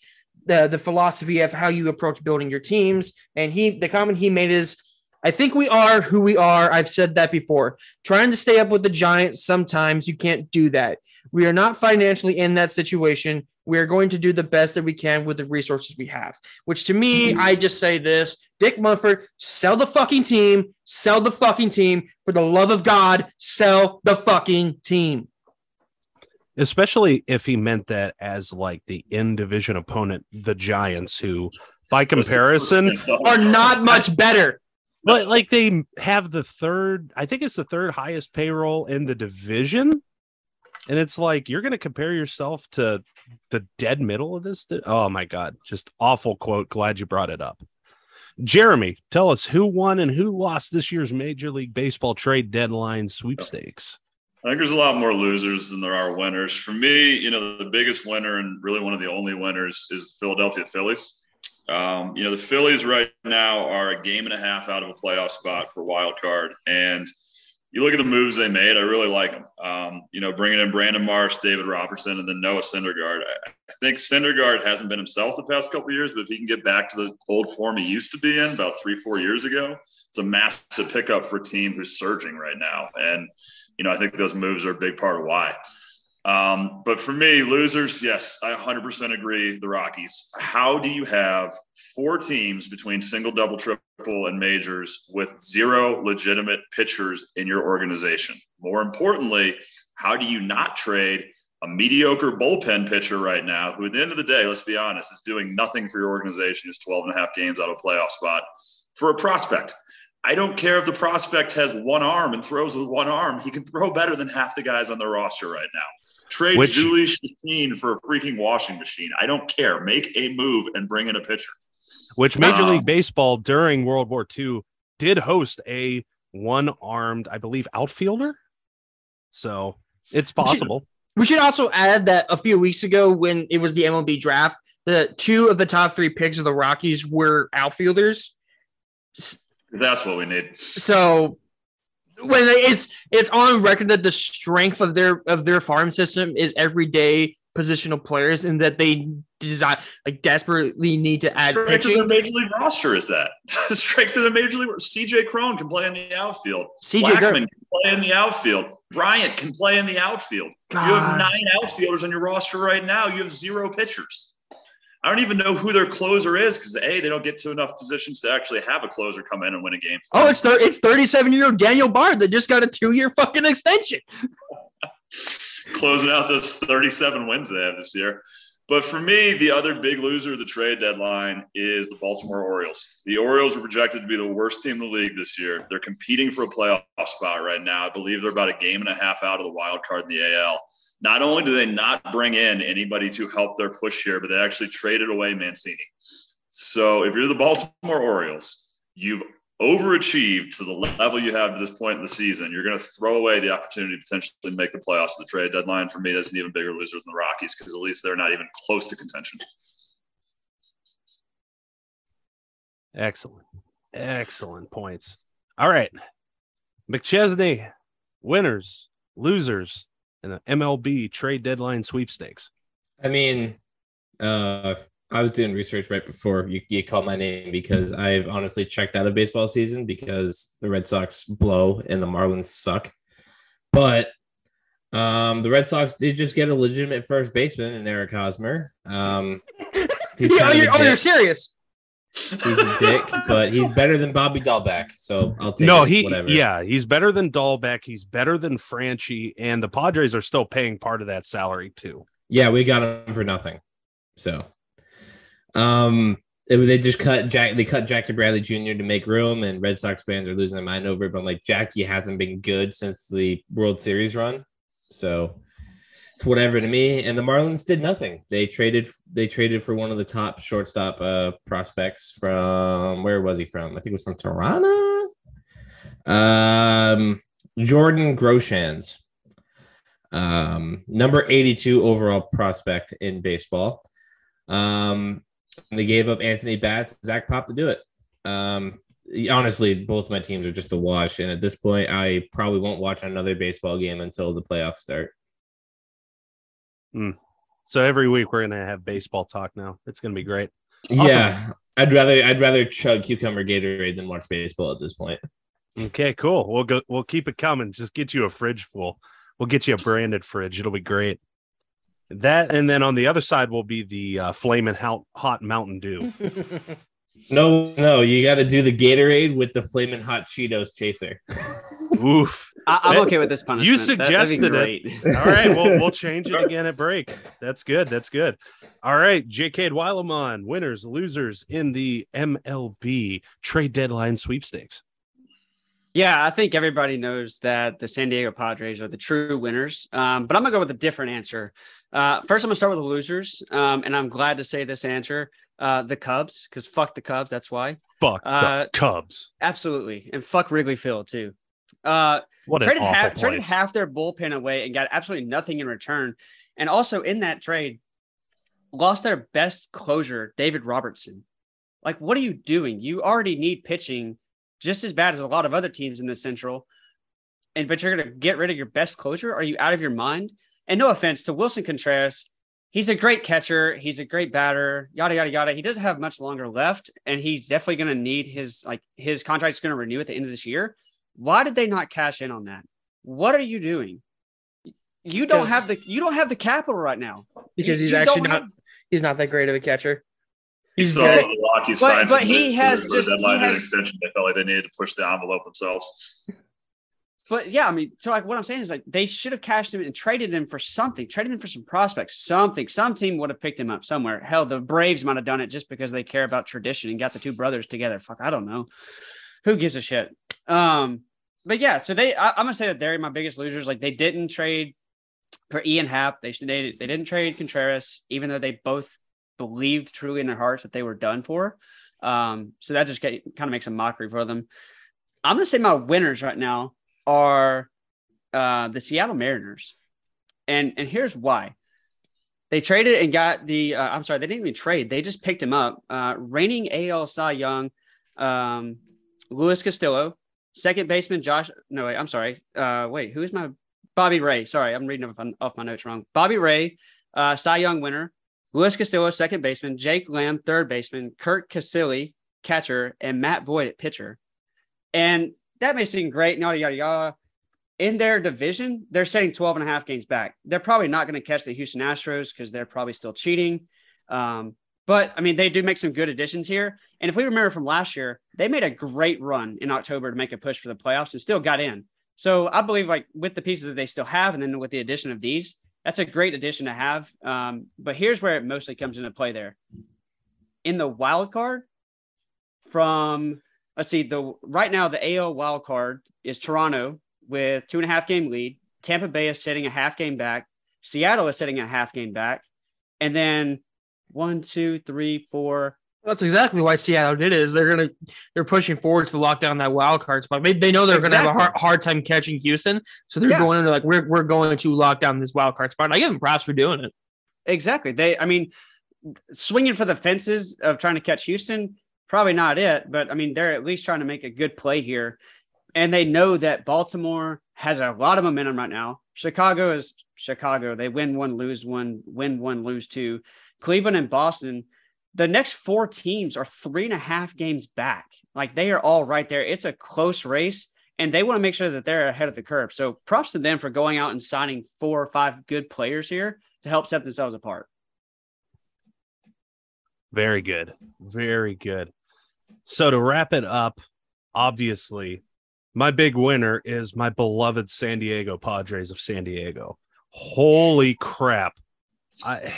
the, the philosophy of how you approach building your teams? And he, the comment he made is, I think we are who we are. I've said that before. Trying to stay up with the Giants, sometimes you can't do that. We are not financially in that situation. We are going to do the best that we can with the resources we have. Which to me, I just say this Dick Monfort, sell the fucking team, sell the fucking team. For the love of God, sell the fucking team. Especially if he meant that as like the in division opponent, the Giants, who by comparison, Are not much better. but like they have the third, I think it's the third highest payroll in the division. And it's like you're going to compare yourself to the dead middle of this. Oh my God. Just awful quote. Glad you brought it up. Jeremy, tell us who won and who lost this year's Major League Baseball trade deadline sweepstakes. I think there's a lot more losers than there are winners. For me, you know, the biggest winner and really one of the only winners is the Philadelphia Phillies. Um, you know, the Phillies right now are a game and a half out of a playoff spot for wild card, and you look at the moves they made. I really like them. Um, you know, bringing in Brandon Marsh, David Robertson, and then Noah Syndergaard. I think Syndergaard hasn't been himself the past couple years, but if he can get back to the old form he used to be in about three, four years ago, it's a massive pickup for a team who's surging right now. And you know, I think those moves are a big part of why. Um, but for me, losers, yes, I 100% agree. The Rockies. How do you have four teams between single, double, triple, and majors with zero legitimate pitchers in your organization? More importantly, how do you not trade a mediocre bullpen pitcher right now, who at the end of the day, let's be honest, is doing nothing for your organization, is 12 and a half games out of a playoff spot for a prospect? I don't care if the prospect has one arm and throws with one arm. He can throw better than half the guys on the roster right now. Trade Which- Jhoulys Chacin for a freaking washing machine. I don't care. Make a move and bring in a pitcher. which Major Um, League Baseball during World War II did host a one armed, I believe, outfielder. So it's possible. We should also add that a few weeks ago, when it was the MLB draft, the two of the top three picks of the Rockies were outfielders. That's what we need. So when they- it's it's on record that the strength of their of their farm system is everyday positional players, and that they desire like desperately need to add Strength of their major league roster is that. Strength of the major league. CJ Cron can play in the outfield. CJ Blackmon can play in the outfield. Bryant can play in the outfield. You have nine outfielders on your roster right now. You have zero pitchers. I don't even know who their closer is because a they don't get to enough positions to actually have a closer come in and win a game. Oh, it's thir- it's 37 year old Daniel Bard that just got a two year fucking extension. closing out those 37 wins they have this year. But for me, the other big loser of the trade deadline is the Baltimore Orioles. The Orioles were projected to be the worst team in the league this year. They're competing for a playoff spot right now. I believe they're about a game and a half out of the wild card in the AL. Not only do they not bring in anybody to help their push here, but they actually traded away Mancini. So if you're the Baltimore Orioles, you've overachieved to the level you have to this point in the season. You're going to throw away the opportunity to potentially make the playoffs at the trade deadline. For me, that's an even bigger loser than the Rockies because at least they're not even close to contention. Excellent. Excellent points. All right. McChesney, winners, losers, and the MLB trade deadline sweepstakes. I mean, uh, I was doing research right before you, you called my name because I've honestly checked out of baseball season because the Red Sox blow and the Marlins suck. But um, the Red Sox did just get a legitimate first baseman in Eric Hosmer. Um, he's Yeah, kind a you're, oh, you're dick. serious. He's a dick, but he's better than Bobby Dalbec. So I'll take No, it, he whatever. yeah, he's better than Dahlbeck. He's better than Franchy, and the Padres are still paying part of that salary too. Yeah, we got him for nothing. So, um, they just cut Jack. They cut Jackie Bradley Jr. to make room, and Red Sox fans are losing their mind over it. But I'm like, Jackie hasn't been good since the World Series run, so it's whatever to me. And the Marlins did nothing. They traded. They traded for one of the top shortstop uh, prospects from where was he from? I think it was from Toronto. Um, Jordan Groshans um, number 82 overall prospect in baseball. Um, they gave up Anthony Bass, Zach Pop to do it. Um, honestly, both my teams are just a wash, and at this point, I probably won't watch another baseball game until the playoffs start. So every week we're gonna have baseball talk now. It's gonna be great. Yeah, I'd rather I'd rather chug cucumber Gatorade than watch baseball at this point. Okay, cool. We'll go. We'll keep it coming. Just get you a fridge full. We'll get you a branded fridge. It'll be great. That and then on the other side will be the uh, flaming hot, hot Mountain Dew. No, no, you got to do the Gatorade with the flaming hot Cheetos chaser. Oof. I, I'm okay with this punishment. you That- that'd suggested it. All right, we'll we'll change it again at break. That's good. That's good. All right, J.K. Weileman, winners, losers in the MLB trade deadline sweepstakes. Yeah, I think everybody knows that the San Diego Padres are the true winners. Um, but I'm gonna go with a different answer. Uh, first, I'm gonna start with the losers, um, and I'm glad to say this answer: uh, the Cubs, because fuck the Cubs. That's why. Fuck Uh, the Cubs. Absolutely, and fuck Wrigley Field too. Uh, What traded half, traded half their bullpen away and got absolutely nothing in return. And also in that trade, lost their best closer, David Robertson. Like, what are you doing? You already need pitching just as bad as a lot of other teams in the Central. And but you're gonna get rid of your best closer? Are you out of your mind? And no offense to Willson Contreras, he's a great catcher, he's a great batter, yada yada yada. He doesn't have much longer left, and he's definitely gonna need his like his contract's gonna renew at the end of this year. Why did they not cash in on that? What are you doing? You don't have the you don't have the capital right now. because You- he's you actually don't have- he's not that great of a catcher. You He's saw very- the Rockies But- signed but he bids has for the just- he deadline and extension. They felt like they needed to push the envelope themselves. But yeah, I mean, so like what I'm saying is like they should have cashed him and traded him for something, traded him for some prospects, something. Some team would have picked him up somewhere. Hell, the Braves might have done it just because they care about tradition and got the two brothers together. Fuck, I don't know. Who gives a shit? Um, but yeah, so they I, I'm gonna say that they're my biggest losers. Like they didn't trade for Ian Happ. They should they, they didn't trade Contreras, even though they both believed truly in their hearts that they were done for. Um, so that just kind of makes a mockery for them. I'm gonna say my winners right now are uh, the Seattle Mariners, and and here's why. They traded and got the. Uh, I'm sorry, they didn't even trade. They just picked him up. Uh, reigning AL Cy Young, um, Luis Castillo, second baseman Josh. No, wait, I'm sorry. Uh, wait, who is my Bobby Ray? Sorry, I'm reading off, my notes wrong. Bobby Ray, uh, Cy Young winner. Luis Castillo, second baseman. Jake Lamb, third baseman. Curt Casali, catcher, and Matt Boyd at pitcher. And that may seem great, yada, yada, yada. In their division, they're setting 12 and a half games back. They're probably not going to catch the Houston Astros because they're probably still cheating. Um, but I mean, they do make some good additions here. And if we remember from last year, they made a great run in October to make a push for the playoffs and still got in. So I believe, like, with the pieces that they still have, and then with the addition of these, that's a great addition to have. Um, but here's where it mostly comes into play there. In the wild card, from let's see, the right now the AL wild card is Toronto with two and a half game lead. Tampa Bay is sitting a half game back. Seattle is sitting a half game back. And then one, two, three, four. That's exactly why Seattle did it. Is they're gonna they're pushing forward to lock down that wild card spot. They, they know they're gonna have a hard, hard time catching Houston, so they're Yeah. going into like we're we're going to lock down this wild card spot. I give them props for doing it. Exactly. They, I mean, swinging for the fences of trying to catch Houston, probably not it, but I mean, they're at least trying to make a good play here. And they know that Baltimore has a lot of momentum right now. Chicago is Chicago. They win one, lose one, win one, lose two. Cleveland and Boston, the next four teams are three and a half games back. Like they are all right there. It's a close race. And they want to make sure that they're ahead of the curve. So props to them for going out and signing four or five good players here to help set themselves apart. Very good. Very good. So to wrap it up, obviously, my big winner is my beloved San Diego Padres of San Diego. Holy crap. I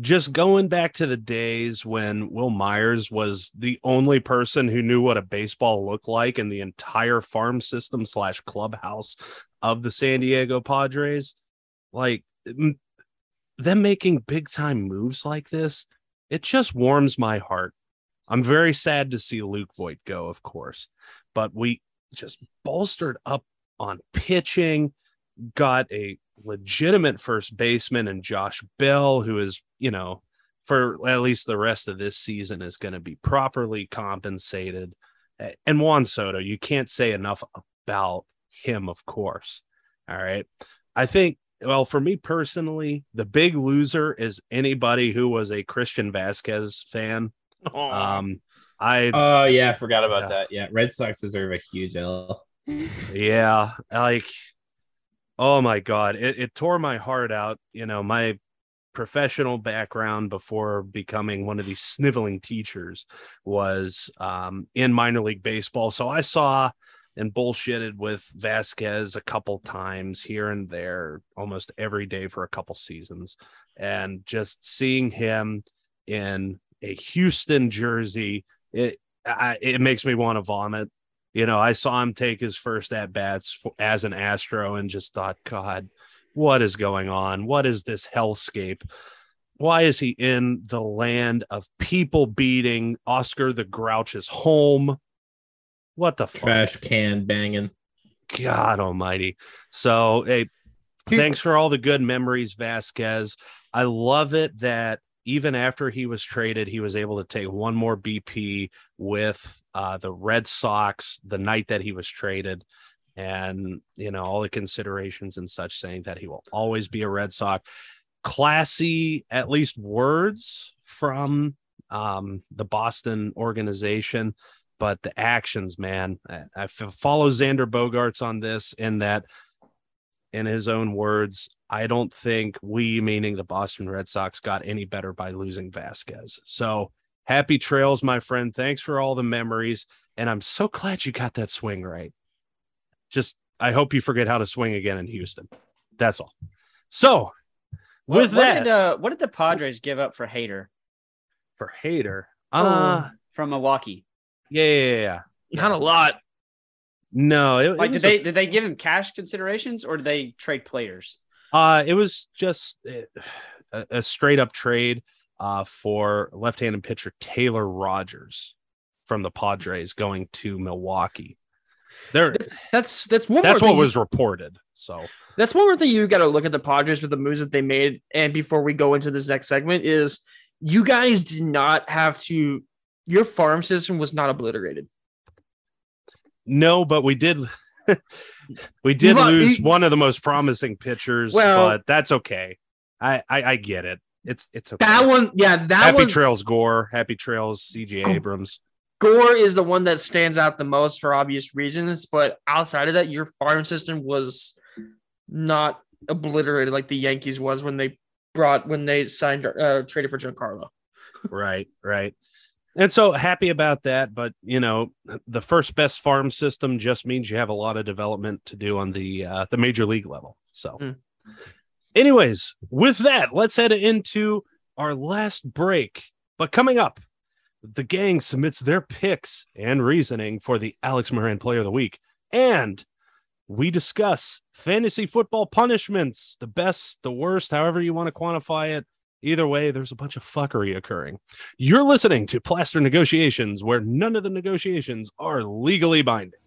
just going back to the days when Wil Myers was the only person who knew what a baseball looked like in the entire farm system slash clubhouse of the San Diego Padres. Like them making big time moves like this it just warms my heart. I'm very sad to see Luke Voit go, of course, but we just bolstered up on pitching, got a legitimate first baseman and Josh Bell, who is, you know, for at least the rest of this season is going to be properly compensated. And Juan Soto, you can't say enough about him, of course. All right. I think well, for me personally, the big loser is anybody who was a Christian Vazquez fan. Um, I Oh yeah, I forgot about Yeah. that. Yeah, Red Sox deserve a huge L. yeah, like, oh my god, it, it tore my heart out. You know, my professional background before becoming one of these sniveling teachers was um, in minor league baseball, so I saw and bullshitted with Vazquez a couple times here and there, almost every day for a couple seasons, and just seeing him in a Houston jersey, it I, it makes me want to vomit. You know, I saw him take his first at bats as an Astro and just thought, God, what is going on? What is this hellscape? Why is he in the land of people beating Oscar the Grouch's home? What the fuck? Trash can banging. God almighty. So, hey, thanks for all the good memories, Vazquez. I love it that even after he was traded, he was able to take one more BP with uh, the Red Sox the night that he was traded. And, you know, all the considerations and such saying that he will always be a Red Sox. Classy, at least words from um, the Boston organization but the actions, man, I follow Xander Bogaerts on this in that, in his own words, I don't think we, meaning the Boston Red Sox, got any better by losing Vazquez. So happy trails, my friend. Thanks for all the memories. And I'm so glad you got that swing right. Just, I hope you forget how to swing again in Houston. That's all. So, with what, that, what did, uh, what did the Padres give up for Hader for Hader, uh, from Milwaukee? Yeah, yeah, yeah, yeah. Not a lot. No, it, it Like, did was a- they did they give him cash considerations or did they trade players? Uh, it was just a, a straight up trade uh, for left-handed pitcher Taylor Rogers from the Padres going to Milwaukee. There, That's that's that's one. that's what was reported. So That's one more thing you got to look at the Padres with the moves that they made. And before we go into this next segment, is you guys did not have to. Your farm system was not obliterated. no, but we did. we did lo- lose one of the most promising pitchers, Well- but that's okay. I, I I get it. It's it's okay. That one, yeah, that Happy one. Trails Gore, Happy Trails CJ Abrams. Gore is the one that stands out the most for obvious reasons. But outside of that, your farm system was not obliterated like the Yankees was when they brought when they signed uh, traded for Giancarlo. right right and so happy about that but you know the first best farm system just means you have a lot of development to do on the uh, the major league level so Mm. Anyways, with that, let's head into our last break. But coming up, the gang submits their picks and reasoning for the Alex Moran Player of the Week. And we discuss fantasy football punishments, the best, the worst, however you want to quantify it. Either way, there's a bunch of fuckery occurring. You're listening to Plaster Negotiations, where none of the negotiations are legally binding.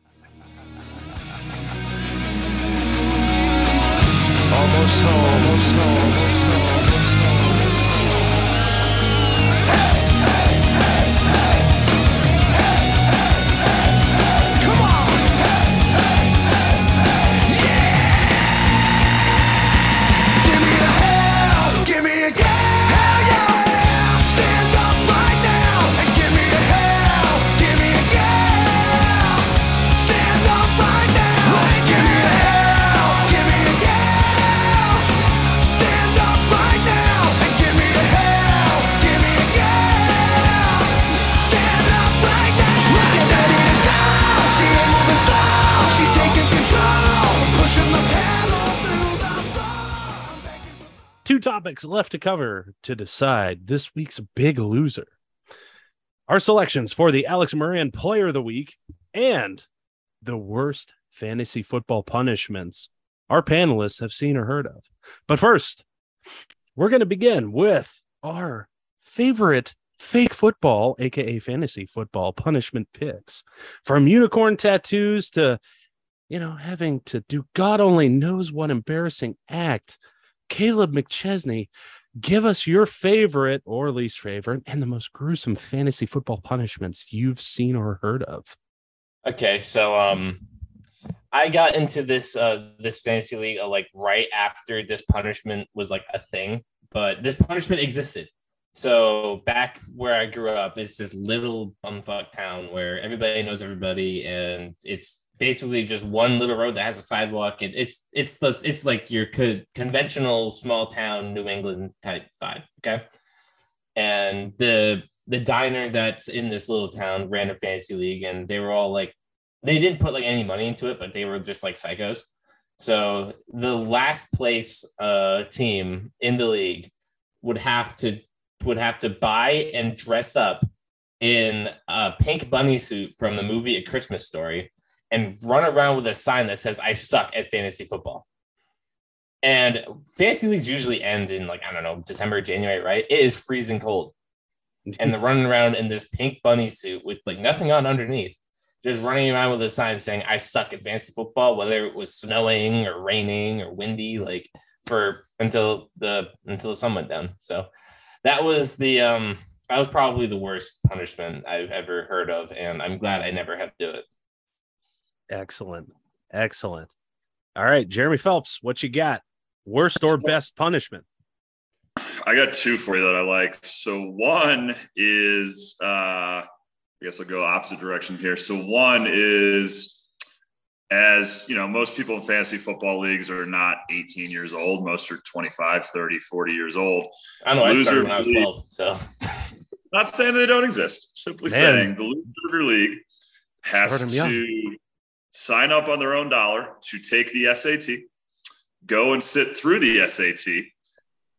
Almost home, almost home. Two topics left to cover to decide this week's big loser. Our selections for the Alex Moran Player of the Week and the worst fantasy football punishments our panelists have seen or heard of. But first, we're going to begin with our favorite fake football, aka fantasy football punishment picks. From unicorn tattoos to, you know, having to do God only knows what embarrassing act. Caleb McChesney, give us your favorite or least favorite and the most gruesome fantasy football punishments you've seen or heard of. Okay, so um, I got into this uh this fantasy league uh, like right after this punishment was like a thing, but this punishment existed. So back where I grew up, it's this little bumfuck town where everybody knows everybody, and it's basically just one little road that has a sidewalk. And it's it's the it's like your co- conventional small town New England type vibe. Okay, and the the diner that's in this little town ran a fantasy league, and they were all like they didn't put like any money into it, but they were just like psychos. So the last place uh, team in the league would have to would have to buy and dress up in a pink bunny suit from the movie A Christmas Story and run around with a sign that says "I suck at fantasy football." And fantasy leagues usually end in like I don't know December, January, right? It is freezing cold, and they're running around in this pink bunny suit with like nothing on underneath just running around with a sign saying I suck at fantasy football, whether it was snowing or raining or windy, like for until the until the sun went down. So that was the um that was probably the worst punishment I've ever heard of, and I'm glad I never had to do it. Excellent. Excellent. All right, Jeremy Phelps, what you got? Worst or best punishment? I got two for you that I like. So one is, uh, I guess I'll go opposite direction here. So one is, as you know, most people in fantasy football leagues are not 18 years old. Most are 25, 30, 40 years old. I don't know. I Loser started when I was 12, so Not saying they don't exist. Simply Man. saying the loser league has Start 'em to sign up on their own dollar to take the SAT, go and sit through the SAT.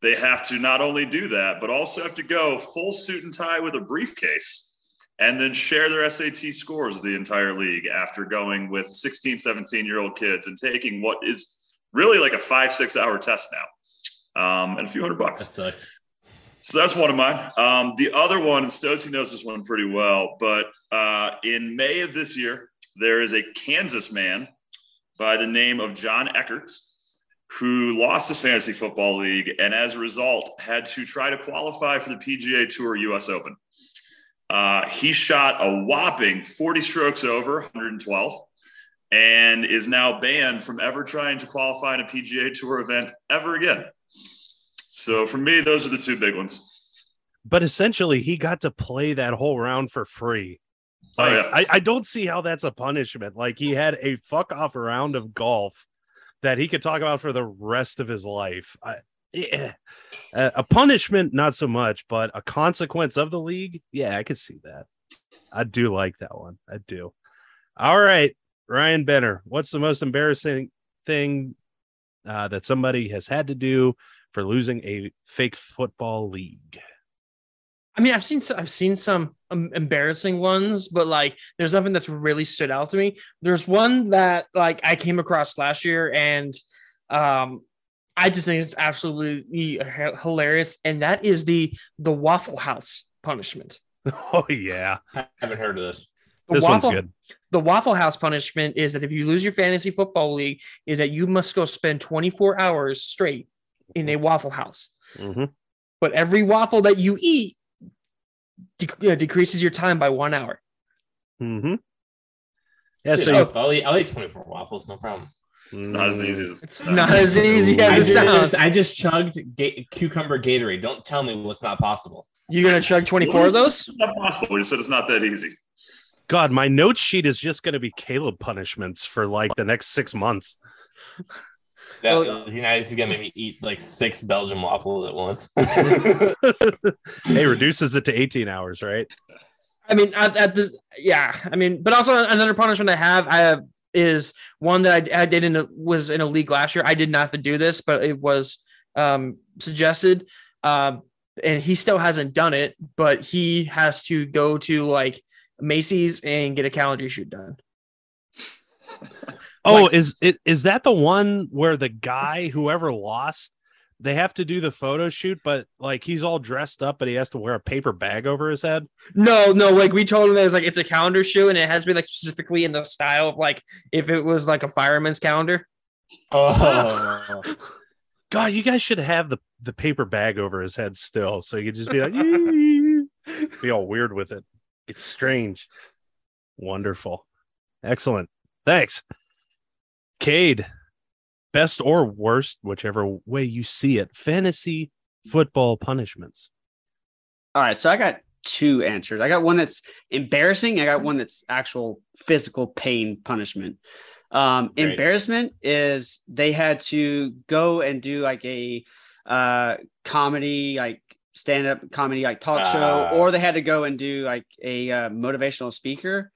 They have to not only do that, but also have to go full suit and tie with a briefcase and then share their SAT scores the entire league after going with 16, 17 year old kids and taking what is really like a five, six hour test now um, and a few hundred that bucks. sucks. So that's one of mine. Um, the other one, and Stosey knows this one pretty well, but uh, in May of this year, there is a Kansas man by the name of John Eckerts who lost his fantasy football league and as a result had to try to qualify for the PGA Tour US Open. Uh, he shot a whopping 40 strokes over 112 and is now banned from ever trying to qualify in a PGA Tour event ever again. So for me, those are the two big ones. But essentially, he got to play that whole round for free. Oh, yeah. I, I don't see how that's a punishment. Like he had a fuck off round of golf that he could talk about for the rest of his life. I, yeah. a a punishment, not so much, but a consequence of the league. Yeah, I could see that. I do like that one. I do. All right, Ryan Benner, what's the most embarrassing thing uh, that somebody has had to do for losing a fake football league? I mean, I've seen so- I've seen some um, embarrassing ones, but like, there's nothing that's really stood out to me. There's one that like I came across last year, and um, I just think it's absolutely hilarious, and that is the the Waffle House punishment. Oh yeah, I haven't heard of this. The this Waffle, one's good. the Waffle House punishment is that if you lose your fantasy football league, is that you must go spend 24 hours straight in a Waffle House. hmm But every waffle that you eat de- uh, decreases your time by one hour. Mm-hmm. Yeah, Shit, so I'll, I'll eat, I'll eat 24 waffles, no problem. It's not as easy as It's not as easy as it just, sounds. I just chugged ga- cucumber Gatorade. Don't tell me what's not possible. You're gonna chug 24 of those? It's not possible. We said it's not that easy. God, my note sheet is just going to be Caleb punishments for like the next six months. That, the United States is gonna make me eat like six Belgian waffles at once. Hey, reduces it to 18 hours, right? I mean, at, at this, yeah. I mean, but also another punishment I have, I have is one that I, I did in a, was in a league last year. I did not have to do this, but it was um, suggested, um, and he still hasn't done it. But he has to go to like Macy's and get a calendar shoot done. Oh, Like- is is is that the one where the guy, whoever lost, they have to do the photo shoot, but like he's all dressed up, but he has to wear a paper bag over his head? No, no, like we told him that it's like it's a calendar shoe, and it has to be like specifically in the style of like if it was like a fireman's calendar. oh, God, you guys should have the the paper bag over his head still, so you could just be like, be all weird with it. It's strange. Wonderful, excellent. Thanks, Cade. Best or worst, whichever way you see it, fantasy football punishments. All right, so I got two answers. I got one that's embarrassing. I got one that's actual physical pain punishment. Um, Great. embarrassment is they had to go and do like a uh, comedy, like stand up comedy, like talk show, Ah. or they had to go and do like a uh, motivational speaker.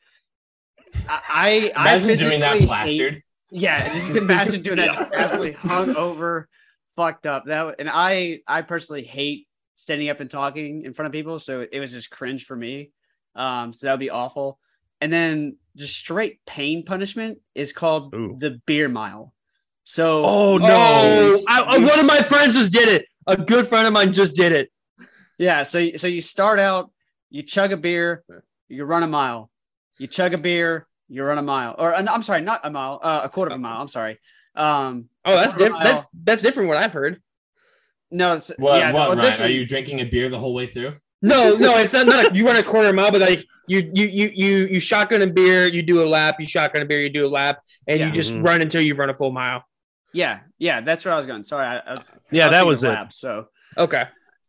I, I I imagine doing that physically hate- plastered. Yeah, just imagine doing that Yeah. just absolutely hung over, fucked up. That and I I personally hate standing up and talking in front of people, so it was just cringe for me. Um, so that would be awful. And then just straight pain punishment is called Ooh. the beer mile. So Oh no! Oh, I, I- one of my friends just did it. A good friend of mine just did it. yeah, so so you start out, you chug a beer, you run a mile. You chug a beer, you run a mile, or uh, I'm sorry, not a mile, uh, a quarter of a mile. I'm sorry. Um, Oh, that's different. That's that's different. What I've heard. no, it's, What, yeah, what well, Ryan? this Are you drinking a beer the whole way through? No, no, it's not. not a, you run a quarter mile, but like you you you you you shotgun a beer, you do a lap. You shotgun a beer, you do a lap, and Yeah. you just Mhm. run until you run a full mile. Yeah, yeah, that's where I was going. Sorry, I, I was, Yeah, I that thinking was it. lab, So, Okay.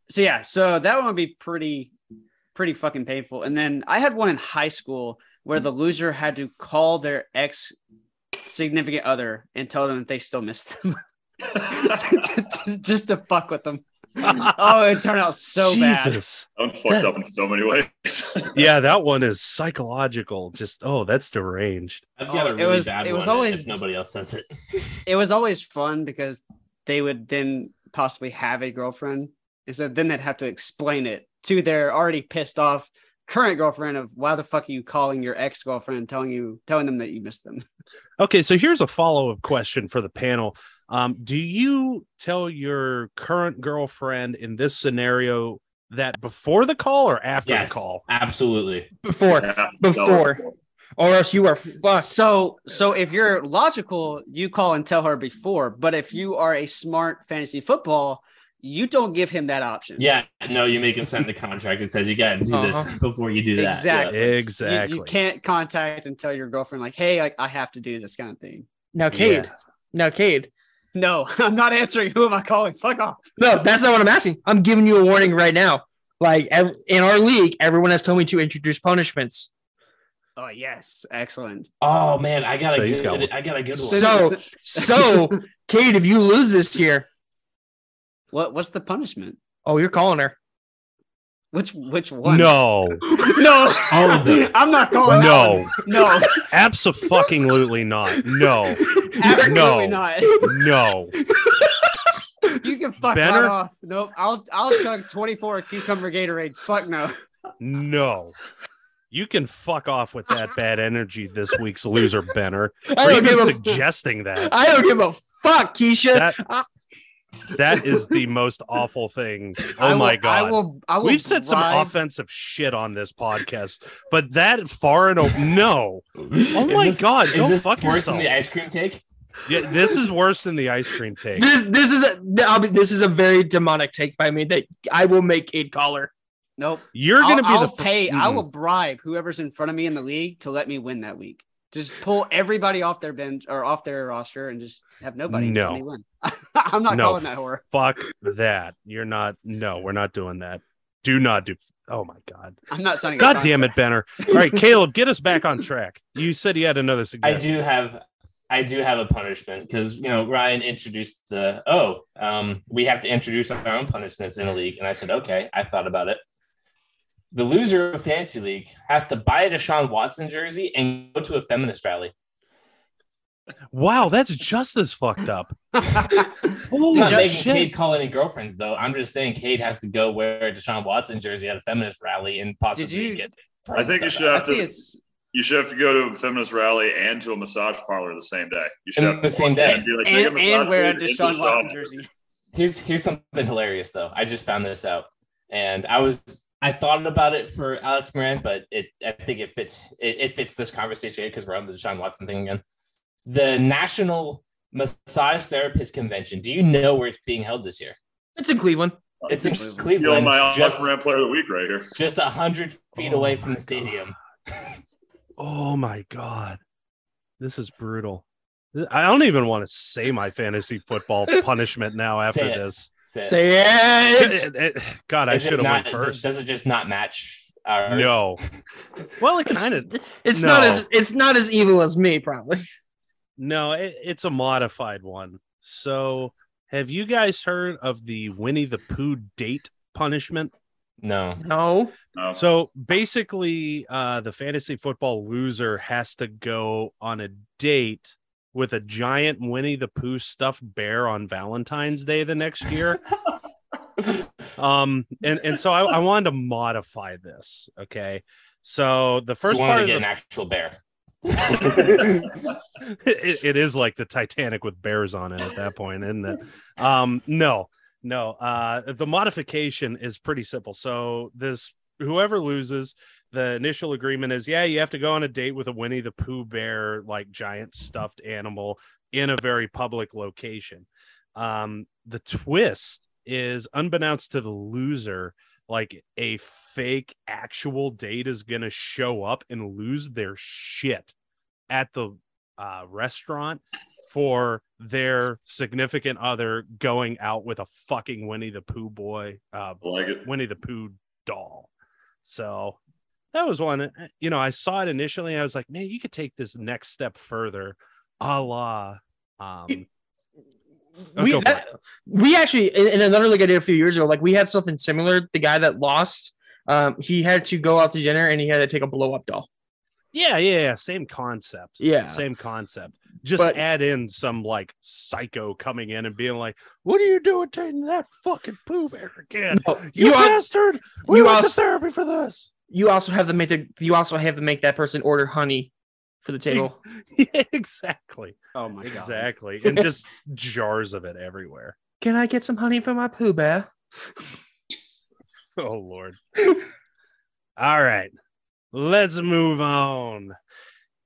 so yeah, so that one would be pretty, pretty fucking painful. And then I had one in high school where the loser had to call their ex significant other and tell them that they still missed them, just to fuck with them. Oh, it turned out so bad. Jesus. I'm fucked up in so many ways. Yeah, that one is psychological. Just oh, that's deranged. I've got Oh, a it really was- bad it was one always- if nobody else says it. It was always fun because they would then possibly have a girlfriend, and so then they'd have to explain it to their already pissed off current girlfriend of why the fuck are you calling your ex girlfriend, telling you telling them that you missed them. Okay, so here's a follow up question for the panel. Um, do you tell your current girlfriend in this scenario that before the call or after Yes, the call? absolutely. Before, Yeah, before, or else you are fucked. So, so if you're logical, you call and tell her before. But if you are a smart fantasy football, you don't give him that option. Yeah, no, you make him sign the contract that says you got to do this Uh-huh. before you do that. Exactly. Yeah. Exactly. You, can't contact and tell your girlfriend like, "Hey, like I have to do this kind of thing." Now, Cade. Yeah. Now, Cade. No, I'm not answering. Who am I calling? Fuck off. No, that's not what I'm asking. I'm giving you a warning right now. Like ev- in our league, everyone has told me to introduce punishments. Oh yes, excellent. Oh man, I got So a good. got one. I got a good one. So- So, Cade, if you lose this year, what what's the punishment? oh, you're calling her. Which which one? No, no. Oh, All of them. I'm not calling. that no, no, absolutely not. No, absolutely No. not. no. You can fuck Benner? off. Nope. I'll I'll chug 24 cucumber Gatorades. Fuck no. No. You can fuck off with that bad energy this week's loser, Benner. I Or don't even give a suggesting that. I don't give a fuck, Keisha. That- I- That is the most awful thing. I Oh will- my I god. will. I will. We've said some offensive shit on this podcast, but that far and o- no. Oh Is my this- god, Is go this fuck worse yourself. than the ice cream take? Yeah, this is worse than the ice cream take. this this is a I'll be, this is a very demonic take by me that I will make Cade caller. Nope. You're I'll, gonna be I'll the fir- pay. I Mm. will bribe whoever's in front of me in the league to let me win that week. Just pull everybody off their bench or off their roster and just have nobody. and just No. Me win. I'm not No. calling that horror. fuck that. You're not. No, we're not doing that. Do not do. Oh my god. I'm not signing. God damn it, contract. Benner. All right, Caleb, get us back on track. You said you had another suggestion. I do have I do have a punishment because you know Ryan introduced the oh um, we have to introduce our own punishments in a league and I said okay I thought about it. The loser of fantasy league has to buy a Deshaun Watson jersey and go to a feminist rally. Wow, that's just as fucked up. Holy I'm not making shit. Cade call any girlfriends though. I'm just saying Cade has to go wear a Deshaun Watson jersey at a feminist rally and possibly you- get. I think you should I have to. You should have to go to a feminist rally and to a massage parlor the same day. You should In have to the same day. and, be like, "Take a and, and wear a Deshaun Watson shop. jersey. here's here's something hilarious though. I just found this out, and I was I thought about it for Alex Moran, but it I think it fits it, it fits this conversation because we're on the Deshaun Watson thing again. The National Massage Therapist Convention. Do you know where it's being held this year? It's in Cleveland. It's in Stealing Cleveland, my just Alex Moran player of the week right here. just a hundred feet Oh away from the stadium. Oh my god. This is brutal. I don't even want to say my fantasy football punishment now after Say this. Is it- Say it. It- it- God, I is it should have went does- first. Does it just not match ours? No. Well, it It's, kind of it's not no. as it's not as evil as me, probably. No, it, it's a modified one. So, have you guys heard of the Winnie the Pooh date punishment? No. No. No. So basically, uh, the fantasy football loser has to go on a date with a giant Winnie the Pooh stuffed bear on Valentine's Day the next year. um, and and so I, I wanted to modify this. Okay, so the first you wanted part to of get the, an actual bear. It, it is like the Titanic with bears on it at that point, isn't it? Um, no, no. Uh, the modification is pretty simple. So this whoever loses, the initial agreement is, yeah, you have to go on a date with a Winnie the Pooh bear, like giant stuffed animal, in a very public location. Um, the twist is, unbeknownst to the loser, like a fake actual date is gonna show up and lose their shit at the uh, restaurant for their significant other going out with a fucking Winnie the Pooh boy, uh, like it. Winnie the Pooh doll. So that was one. uh, You know, I saw it initially. And I was like, man, you could take this next step further, a la. Um, We that- we actually in, in another league I did a few years ago, like we had something similar. The guy that lost, um, he had to go out to dinner and he had to take a blow up doll. yeah, yeah, yeah, same concept. Yeah. same concept. Just But- add in some like psycho coming in and being like, "What are you doing taking that fucking Pooh bear again? No, You, you, al- bastard! We you went to also- therapy for this." you also have to make the you also have to make that person order honey for the table. yeah, exactly, Oh my god. exactly, and just jars of it everywhere. Can I get some honey for my Pooh Bear? Oh Lord. All right. Let's move on.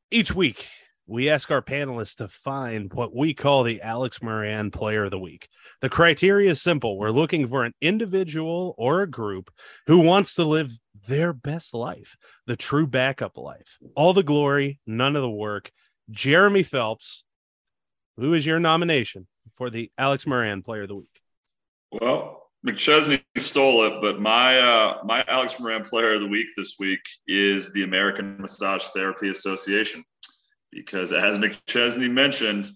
Each week, we ask our panelists to find what we call the Alex Moran Player of the Week. The criteria is simple. We're looking for an individual or a group who wants to live their best life, the true backup life. All the glory, none of the work. Jeremy Phelps, who is your nomination for the Alex Moran Player of the Week? Well, McChesney stole it, but my uh, my Alex Moran Player of the Week this week is the American Massage Therapy Association, because as McChesney mentioned,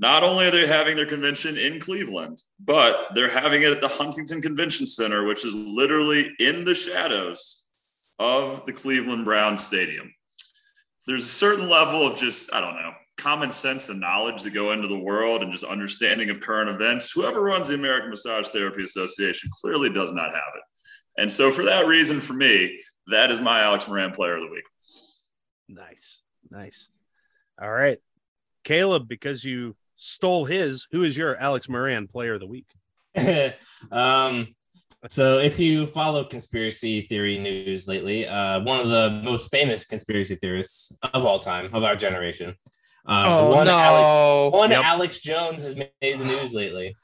Not only are they having their convention in Cleveland, but they're having it at the Huntington Convention Center, which is literally in the shadows of the Cleveland Browns Stadium. There's a certain level of just, I don't know, common sense and knowledge that go into the world and just understanding of current events. Whoever runs the American Massage Therapy Association clearly does not have it. And so, for that reason, for me, that is my Alex Moran player of the week. Nice. Nice. All right. Caleb, because you stole his, who is your Alex Moran player of the week? um, so if you follow conspiracy theory news lately, uh, one of the most famous conspiracy theorists of all time, of our generation, uh, Oh one, no! Alex, one Yep. Alex Jones has made the news lately.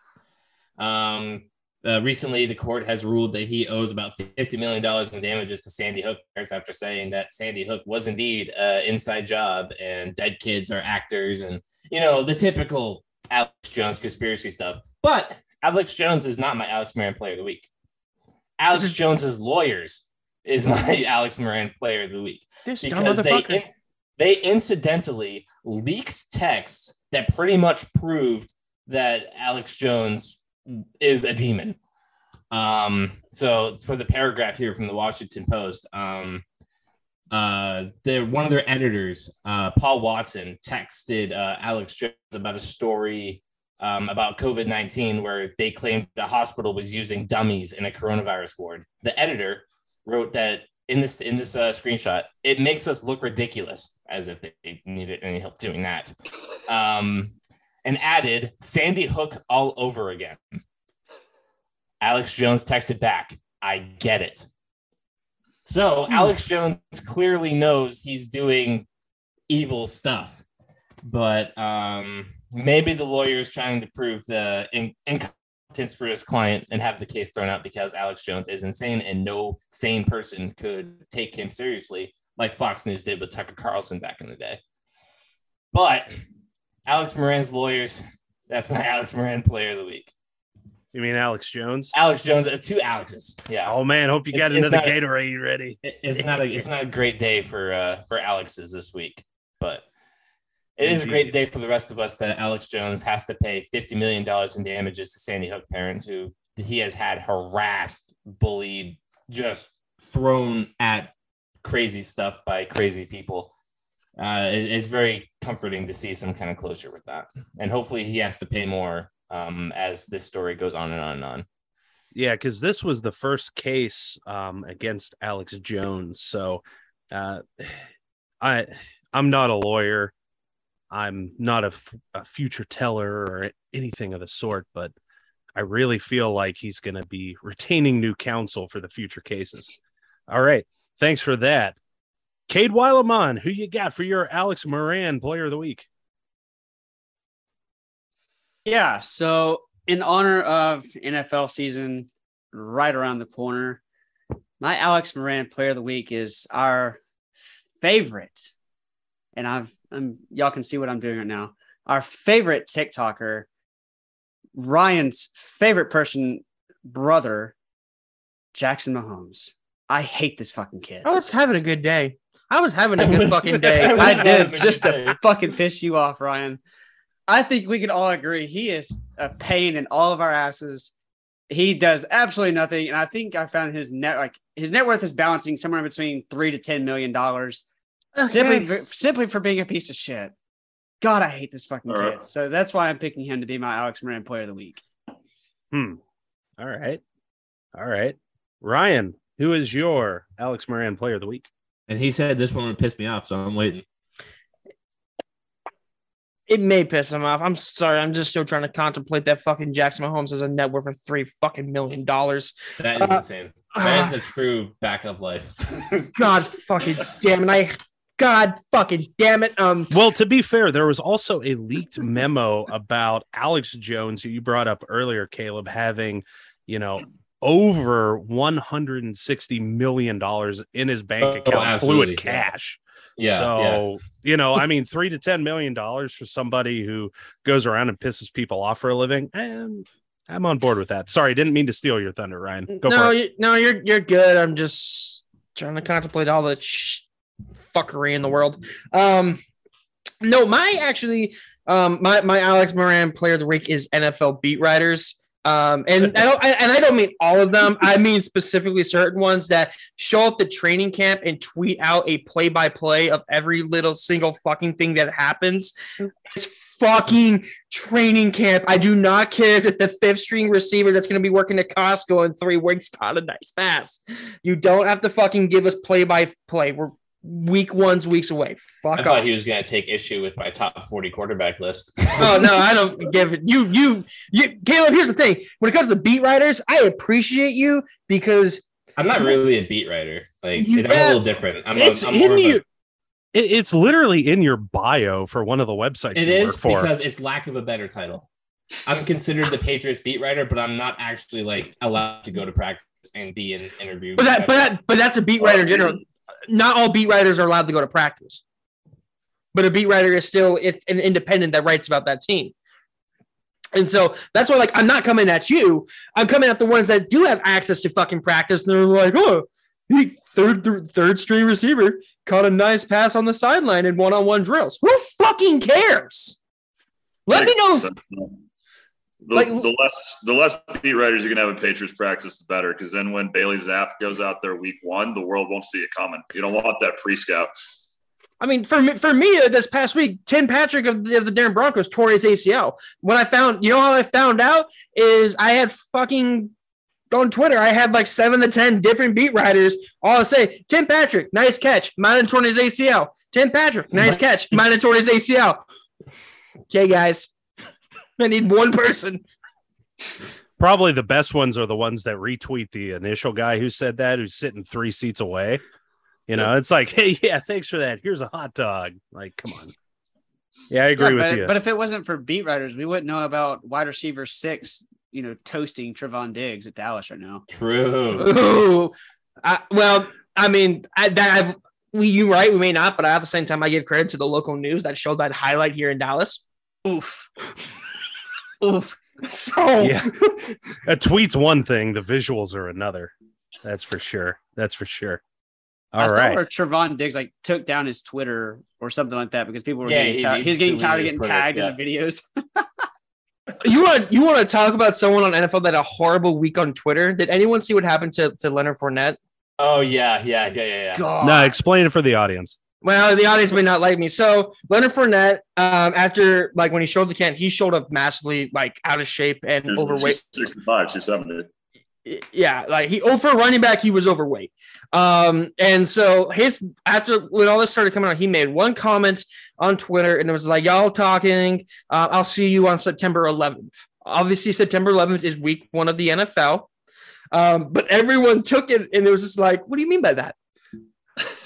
Um, uh, recently, the court has ruled that he owes about $50 million in damages to Sandy Hook parents after saying that Sandy Hook was indeed an inside job and dead kids are actors and, you know, the typical Alex Jones conspiracy stuff. But Alex Jones is not my Alex Moran player of the week. Alex Jones's lawyers is my Alex Moran player of the week. Because they in- they incidentally leaked texts that pretty much proved that Alex Jones is a demon. Um, so for the paragraph here from the Washington Post, um, uh, they're one of their editors, uh, Paul Watson, texted uh, Alex Jones about a story um, about COVID 19 where they claimed the hospital was using dummies in a coronavirus ward. The editor wrote that in this in this uh, screenshot, it makes us look ridiculous, as if they needed any help doing that. Um, and added Sandy Hook all over again. Alex Jones texted back, "I get it." So Alex Jones clearly knows he's doing evil stuff, but um, maybe the lawyer is trying to prove the in- incompetence for his client and have the case thrown out because Alex Jones is insane and no sane person could take him seriously, like Fox News did with Tucker Carlson back in the day. But Alex Moran's lawyers, that's my Alex Moran player of the week. You mean Alex Jones? Alex Jones, uh, two Alexes. Yeah. Oh man, hope you got it's another not- Gatorade ready. It- it's not a it's not a great day for uh for Alex's this week, but it is a great day for the rest of us that Alex Jones has to pay fifty million dollars in damages to Sandy Hook parents who he has had harassed, bullied, just thrown at crazy stuff by crazy people. Uh, it- it's very comforting to see some kind of closure with that, and hopefully he has to pay more um, as this story goes on and on and on. Yeah, because this was the first case um, against Alex Jones. So, uh, I I'm not a lawyer. I'm not a, f- a future teller or anything of the sort, but I really feel like he's going to be retaining new counsel for the future cases. All right, thanks for that, Cade Weileman. Who you got for your Alex Moran Player of the Week? Yeah. So, in honor of NFL season right around the corner, my Alex Moran player of the week is our favorite. And I've, I'm, y'all can see what I'm doing right now. Our favorite TikToker, Ryan's favorite person, brother, Jackson Mahomes. I hate this fucking kid. I was having a good day. I was having a good fucking day. I was I having did a good just day. to fucking piss you off, Ryan. I think we can all agree he is a pain in all of our asses. He does absolutely nothing, and I think I found his net like his net worth is balancing somewhere between three to ten million dollars, simply for, simply for being a piece of shit. God, I hate this fucking All kid. right. So that's why I'm picking him to be my Alex Moran Player of the Week. Hmm. All right. All right. Ryan, who is your Alex Moran Player of the Week? And he said this one would piss me off, so I'm waiting. It may piss him off. I'm sorry. I'm just still trying to contemplate that fucking Jackson Mahomes has a net worth of three fucking million dollars. That is Uh, insane. That is the true back of life. God fucking damn it. I God fucking damn it. Um Well, to be fair, there was also a leaked memo about Alex Jones, who you brought up earlier, Caleb, having, you know, over $160 million in his bank Oh, account, fluid absolutely, yeah. cash. Yeah. so, yeah. you know, I mean, three to $10 million for somebody who goes around and pisses people off for a living. And I'm on board with that. Sorry, didn't mean to steal your thunder, Ryan. Go no, for it. you, no, you're you're good. I'm just trying to contemplate all the sh- fuckery in the world. Um, no, my actually Um, my my Alex Moran player of the week is NFL beat writers. Um, and I don't, and I don't mean all of them. I mean specifically certain ones that show up to training camp and tweet out a play by play of every little single fucking thing that happens. It's fucking training camp. I do not care if the fifth string receiver that's going to be working at Costco in three weeks caught a nice pass. You don't have to fucking give us play by play. We're week one's weeks away. Fuck I off. thought he was going to take issue with my top 40 quarterback list. Oh no, I don't give it. You, you, you, Caleb. Here's the thing: when it comes to beat writers, I appreciate you because I'm not really a beat writer. Like, You I'm a little different. I'm, it's a, I'm in more of you. a, it's literally in your bio for one of the websites It you is work for. because it's lack of a better title. I'm considered the Patriots beat writer, but I'm not actually like allowed to go to practice and be an interview. But that, but that, but that's a beat writer in general. Not all beat writers are allowed to go to practice, but a beat writer is still an independent that writes about that team. And so that's why, like, I'm not coming at you. I'm coming at the ones that do have access to fucking practice. And they're like, oh, he third th- third string receiver caught a nice pass on the sideline in one on one drills. Who fucking cares? Let me know. The, Like- the less the less beat writers you can have a Patriots practice, the better. Because then when Bailey Zappe goes out there week one, the world won't see it coming. You don't want that pre-scout. I mean, for me, for me, uh, this past week, Tim Patrick of the, of the Denver Broncos tore his ACL. When I found, you know how I found out is I had fucking on Twitter, I had like seven to ten different beat writers all say, Tim Patrick, nice catch, might have torn his ACL. Tim Patrick, nice catch, might have torn his ACL. Okay, guys, I need one person. Probably the best ones are the ones that retweet the initial guy who said that, who's sitting three seats away. You know, it's like, hey, yeah, thanks for that. Here's a hot dog. Like, come on. Yeah, I agree Yeah, with but, you. but if it wasn't for beat writers, we wouldn't know about wide receiver six, you know, toasting Trevon Diggs at Dallas right now. True. Ooh, I, well, I mean, I, that I've, we you right, we may not, but at the same time, I give credit to the local news that showed that highlight here in Dallas. Oof. Oof. So Yeah. a tweet's one thing, the visuals are another. That's for sure. That's for sure. I All saw where Trevon Diggs like took down his Twitter or something like that because people were Yeah, getting tired. he He's getting tired of getting Twitter, tagged yeah. in the videos. you want you want to talk about someone on NFL that had a horrible week on Twitter? Did anyone see what happened to, to Leonard Fournette? Oh yeah, yeah, yeah, yeah, yeah. God. No, explain it for the audience. Well, the audience may not like me. So Leonard Fournette, um, after like when he showed the can, he showed up massively like out of shape and He's overweight. 65, 270. yeah, like he oh running back, he was overweight. Um, and so his after when all this started coming out, he made one comment on Twitter, and it was like, "Y'all talking? Uh, I'll see you on September 11th." Obviously, September 11th is week one of the NFL. Um, but everyone took it, and it was just like, "What do you mean by that?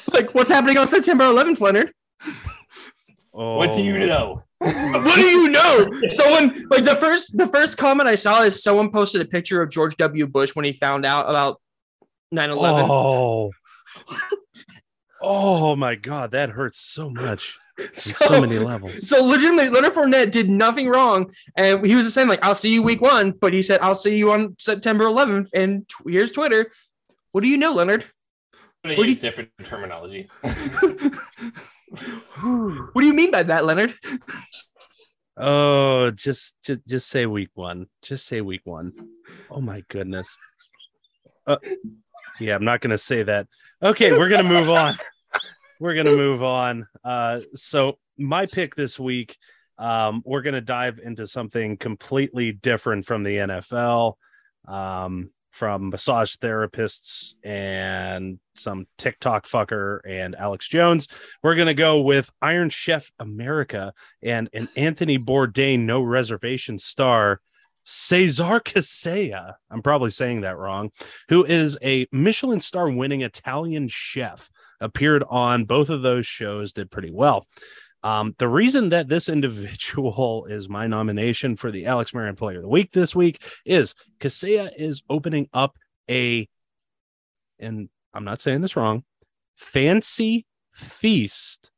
like, what's happening on September 11th, Leonard? Oh, What do you know? what do you know? Someone like the first the first comment I saw is someone posted a picture of George W. Bush when he found out about 9-11. Oh. oh my god, that hurts so much so, So, many levels. so legitimately, Leonard Fournette did nothing wrong, and he was just saying like, "I'll see you week one," but he said, "I'll see you on September 11th." And t- here's Twitter. What do you know, Leonard? I'm gonna use you- different terminology. what do you mean by that, Leonard? Oh, just, just just say week one. Just say week one. Oh my goodness. Uh, yeah, I'm not gonna say that. Okay, we're gonna move on. We're gonna move on. Uh, so my pick this week, um, we're gonna dive into something completely different from the NFL, um, from massage therapists and some TikTok fucker and Alex Jones. We're gonna go with Iron Chef America and an Anthony Bourdain no reservation star, Cesar Casella. I'm probably saying that wrong, who is a Michelin star winning Italian chef, appeared on both of those shows, did pretty well. Um, the reason that this individual is my nomination for the Alex Moran Player of the Week this week is Casella is opening up a, and I'm not saying this wrong, fancy feast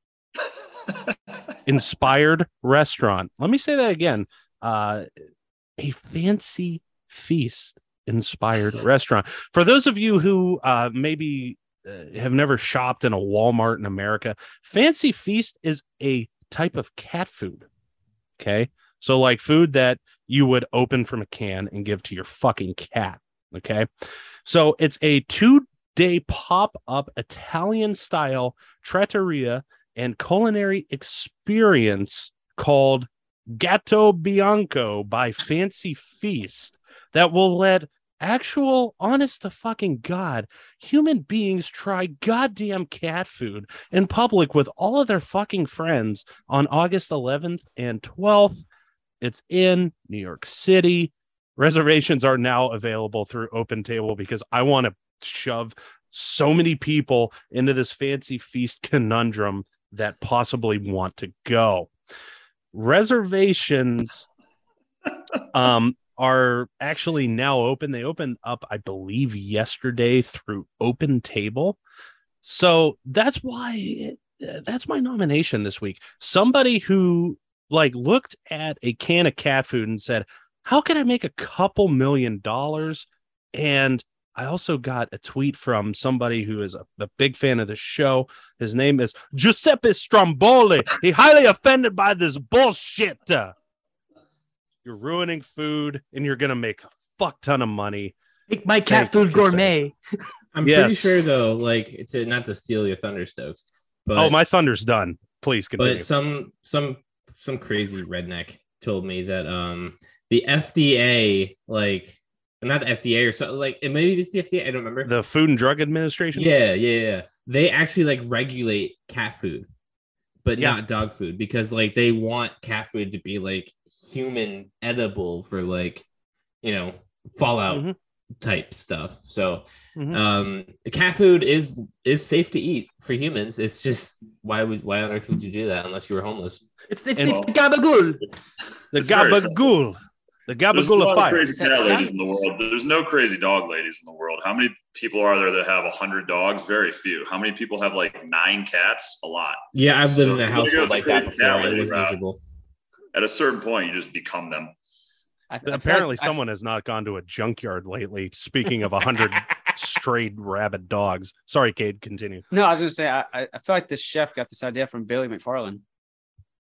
inspired restaurant. Let me say that again. Uh, a fancy feast inspired restaurant. For those of you who uh, maybe Uh, have never shopped in a Walmart in America, fancy feast is a type of cat food. Okay. So, like food that you would open from a can and give to your fucking cat. Okay. So, it's a two day pop up Italian style trattoria and culinary experience called Gatto Bianco by Fancy Feast that will let actual, honest to fucking God, human beings try goddamn cat food in public with all of their fucking friends on August 11th and 12th. It's in New York City. Reservations are now available through Open Table because I want to shove so many people into this fancy feast conundrum that possibly want to go. Reservations um are actually now open. They opened up, I believe, yesterday through Open Table. So that's why eh, that's my nomination this week. Somebody who like looked at a can of cat food and said, "How can I make a couple million dollars?" And I also got a tweet from somebody who is a, a big fan of the show. His name is Giuseppe Stromboli. He highly offended by this bullshit. You're ruining food and you're gonna make a fuck ton of money. Make my cat you, food gourmet. I'm pretty sure though, like to not to steal your Thunderstokes, but oh, my thunder's done. Please continue. but some some some crazy redneck told me that um the FDA like not the FDA or so like it maybe it's the FDA I don't remember. the Food and Drug Administration. yeah, yeah, yeah. They actually like regulate cat food, but Yeah. not dog food because like they want cat food to be like human edible for like you know Fallout Mhm. type stuff. So Mhm. um cat food is is safe to eat for humans. It's just why would why on earth would you do that unless you were homeless? It's it's, And- it's the gabagool. the It's very gabagool, the There's a gabagool lot of of fire. crazy cat ladies in the world. There's no crazy dog ladies in the world. How many people are there that have a hundred dogs? Very few. How many people have like nine cats? A lot. Yeah, I've lived So in a you gotta household like that before. cat It was miserable. At a certain point, you just become them. I, I Apparently, like- I- someone has not gone to a junkyard lately. Speaking of a hundred strayed rabid dogs. Sorry, Cade. Continue. no, I was gonna say I, I I feel like this chef got this idea from Billy McFarland.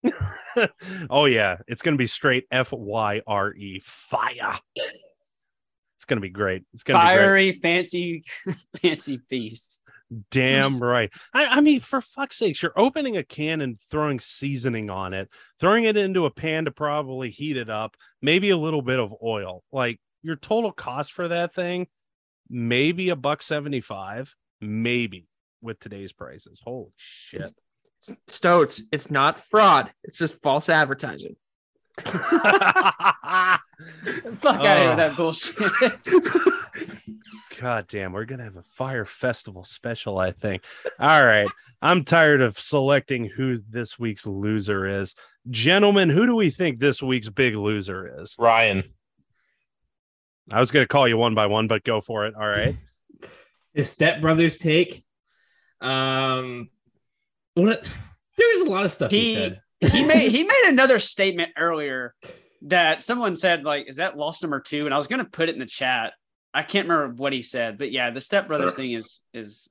oh yeah, it's gonna be straight F Y R E fire. It's gonna be great. It's gonna be great. Fiery, fancy, fancy feast. Damn right. I, I mean, for fuck's sakes, you're opening a can and throwing seasoning on it, throwing it into a pan to probably heat it up, maybe a little bit of oil. Like your total cost for that thing, maybe a buck seventy five, maybe with today's prices. Holy shit. Stoats. It's not fraud. It's just false advertising. Fuck out of here with that bullshit. God damn, we're gonna have a Fyre Festival special, I think. All right. I'm tired of selecting who this week's loser is. Gentlemen, who do we think this week's big loser is? Ryan. I was gonna call you one by one, but go for it. All right. His stepbrother's take. Um what there was a lot of stuff he, He- said. he made he made another statement earlier that someone said like, "Is that loss number two? And I was gonna put it in the chat. I can't remember what he said, but yeah, the stepbrothers Sure. thing is is.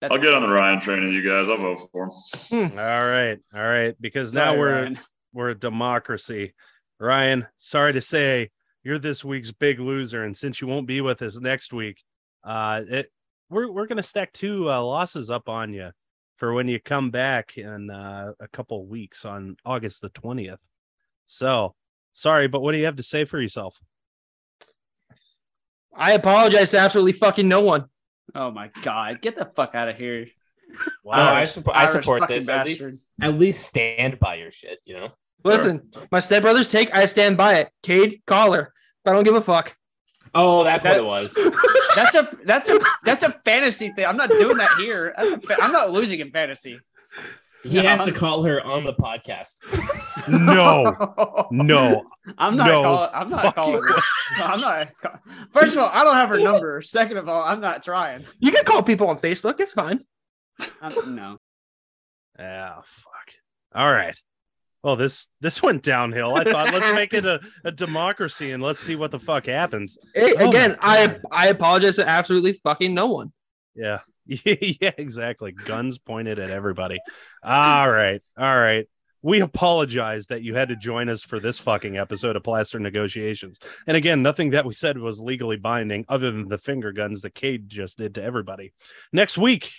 That's, I'll get on the Ryan train of you guys. I'll vote for him. All right. All right. Because Sorry, now we're Ryan. we're a democracy. Ryan, sorry to say you're this week's big loser. And since you won't be with us next week, uh it we're we're gonna stack two uh, losses up on you for when you come back in uh, a couple weeks on August the 20th. So sorry, but what do you have to say for yourself? I apologize to absolutely fucking no one. Oh my god, get the fuck out of here! Oh, I, Irish- support, I support this. At least, bastard. at least stand by your shit, you know? Listen, my stepbrother's take, I stand by it. Cade, call her. I don't give a fuck. Oh, that's That- what it was. That's a that's a that's a fantasy thing. I'm not doing that here. That's a fa- I'm not losing in fantasy. He has to call her on the podcast. No, no. I'm not No calling. I'm not calling. her. I'm not. First of all, I don't have her number. Second of all, I'm not trying. You can call people on Facebook. It's fine. I'm, no. Ah, fuck. All right. Well, this this went downhill. I thought let's make it a, a democracy and let's see what the fuck happens. Hey, Oh again, I I apologize to absolutely fucking no one. Yeah. yeah, exactly. Guns pointed at everybody. All right. All right. we apologize that you had to join us for this fucking episode of Plaster Negotiations. And again, nothing that we said was legally binding other than the finger guns that Cade just did to everybody. Next week,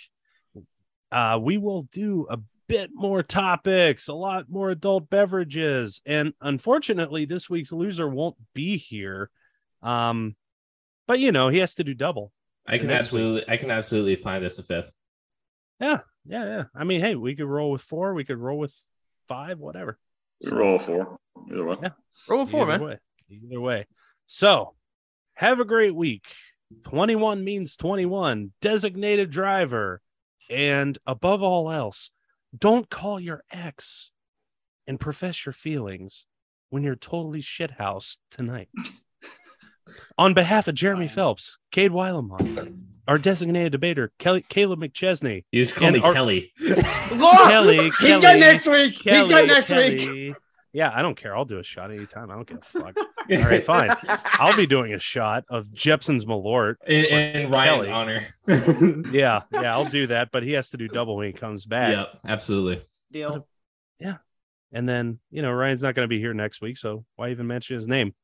uh, we will do a bit more topics, a lot more adult beverages. And unfortunately, this week's loser won't be here. Um, but you know, he has to do double. I can Next week. absolutely, I can absolutely find us a fifth. Yeah, yeah, yeah. I mean, hey, we could roll with four, we could roll with five, whatever. We roll a four. Either way. Yeah. Roll four, Either man. Way. Either way. So have a great week. 21 means 21, designated driver. And above all else, don't call your ex and profess your feelings when you're totally shithoused tonight. On behalf of Jeremy Phelps, Cade Weilemont, our designated debater, Kelly, Caleb McChesney, You just call me our- Kelly. Lost. Kelly, He's Kelly, got next week. He's got next week. Kelly. Yeah, I don't care. I'll do a shot anytime. I don't give a fuck. All right, fine. I'll be doing a shot of Jeppson's Malort. In, in Ryan's Kelly. honor. Yeah, yeah, I'll do that, but he has to do double when he comes back. Yep, absolutely. Deal. Yeah. And then, you know, Ryan's not going to be here next week, so why even mention his name?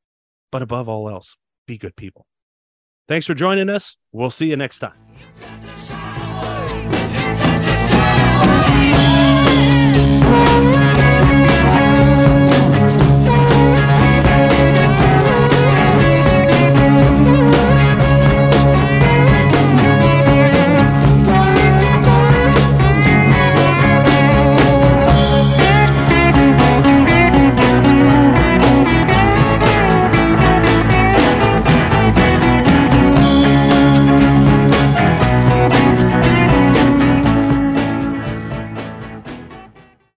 But above all else, be good people. Thanks for joining us. We'll see you next time.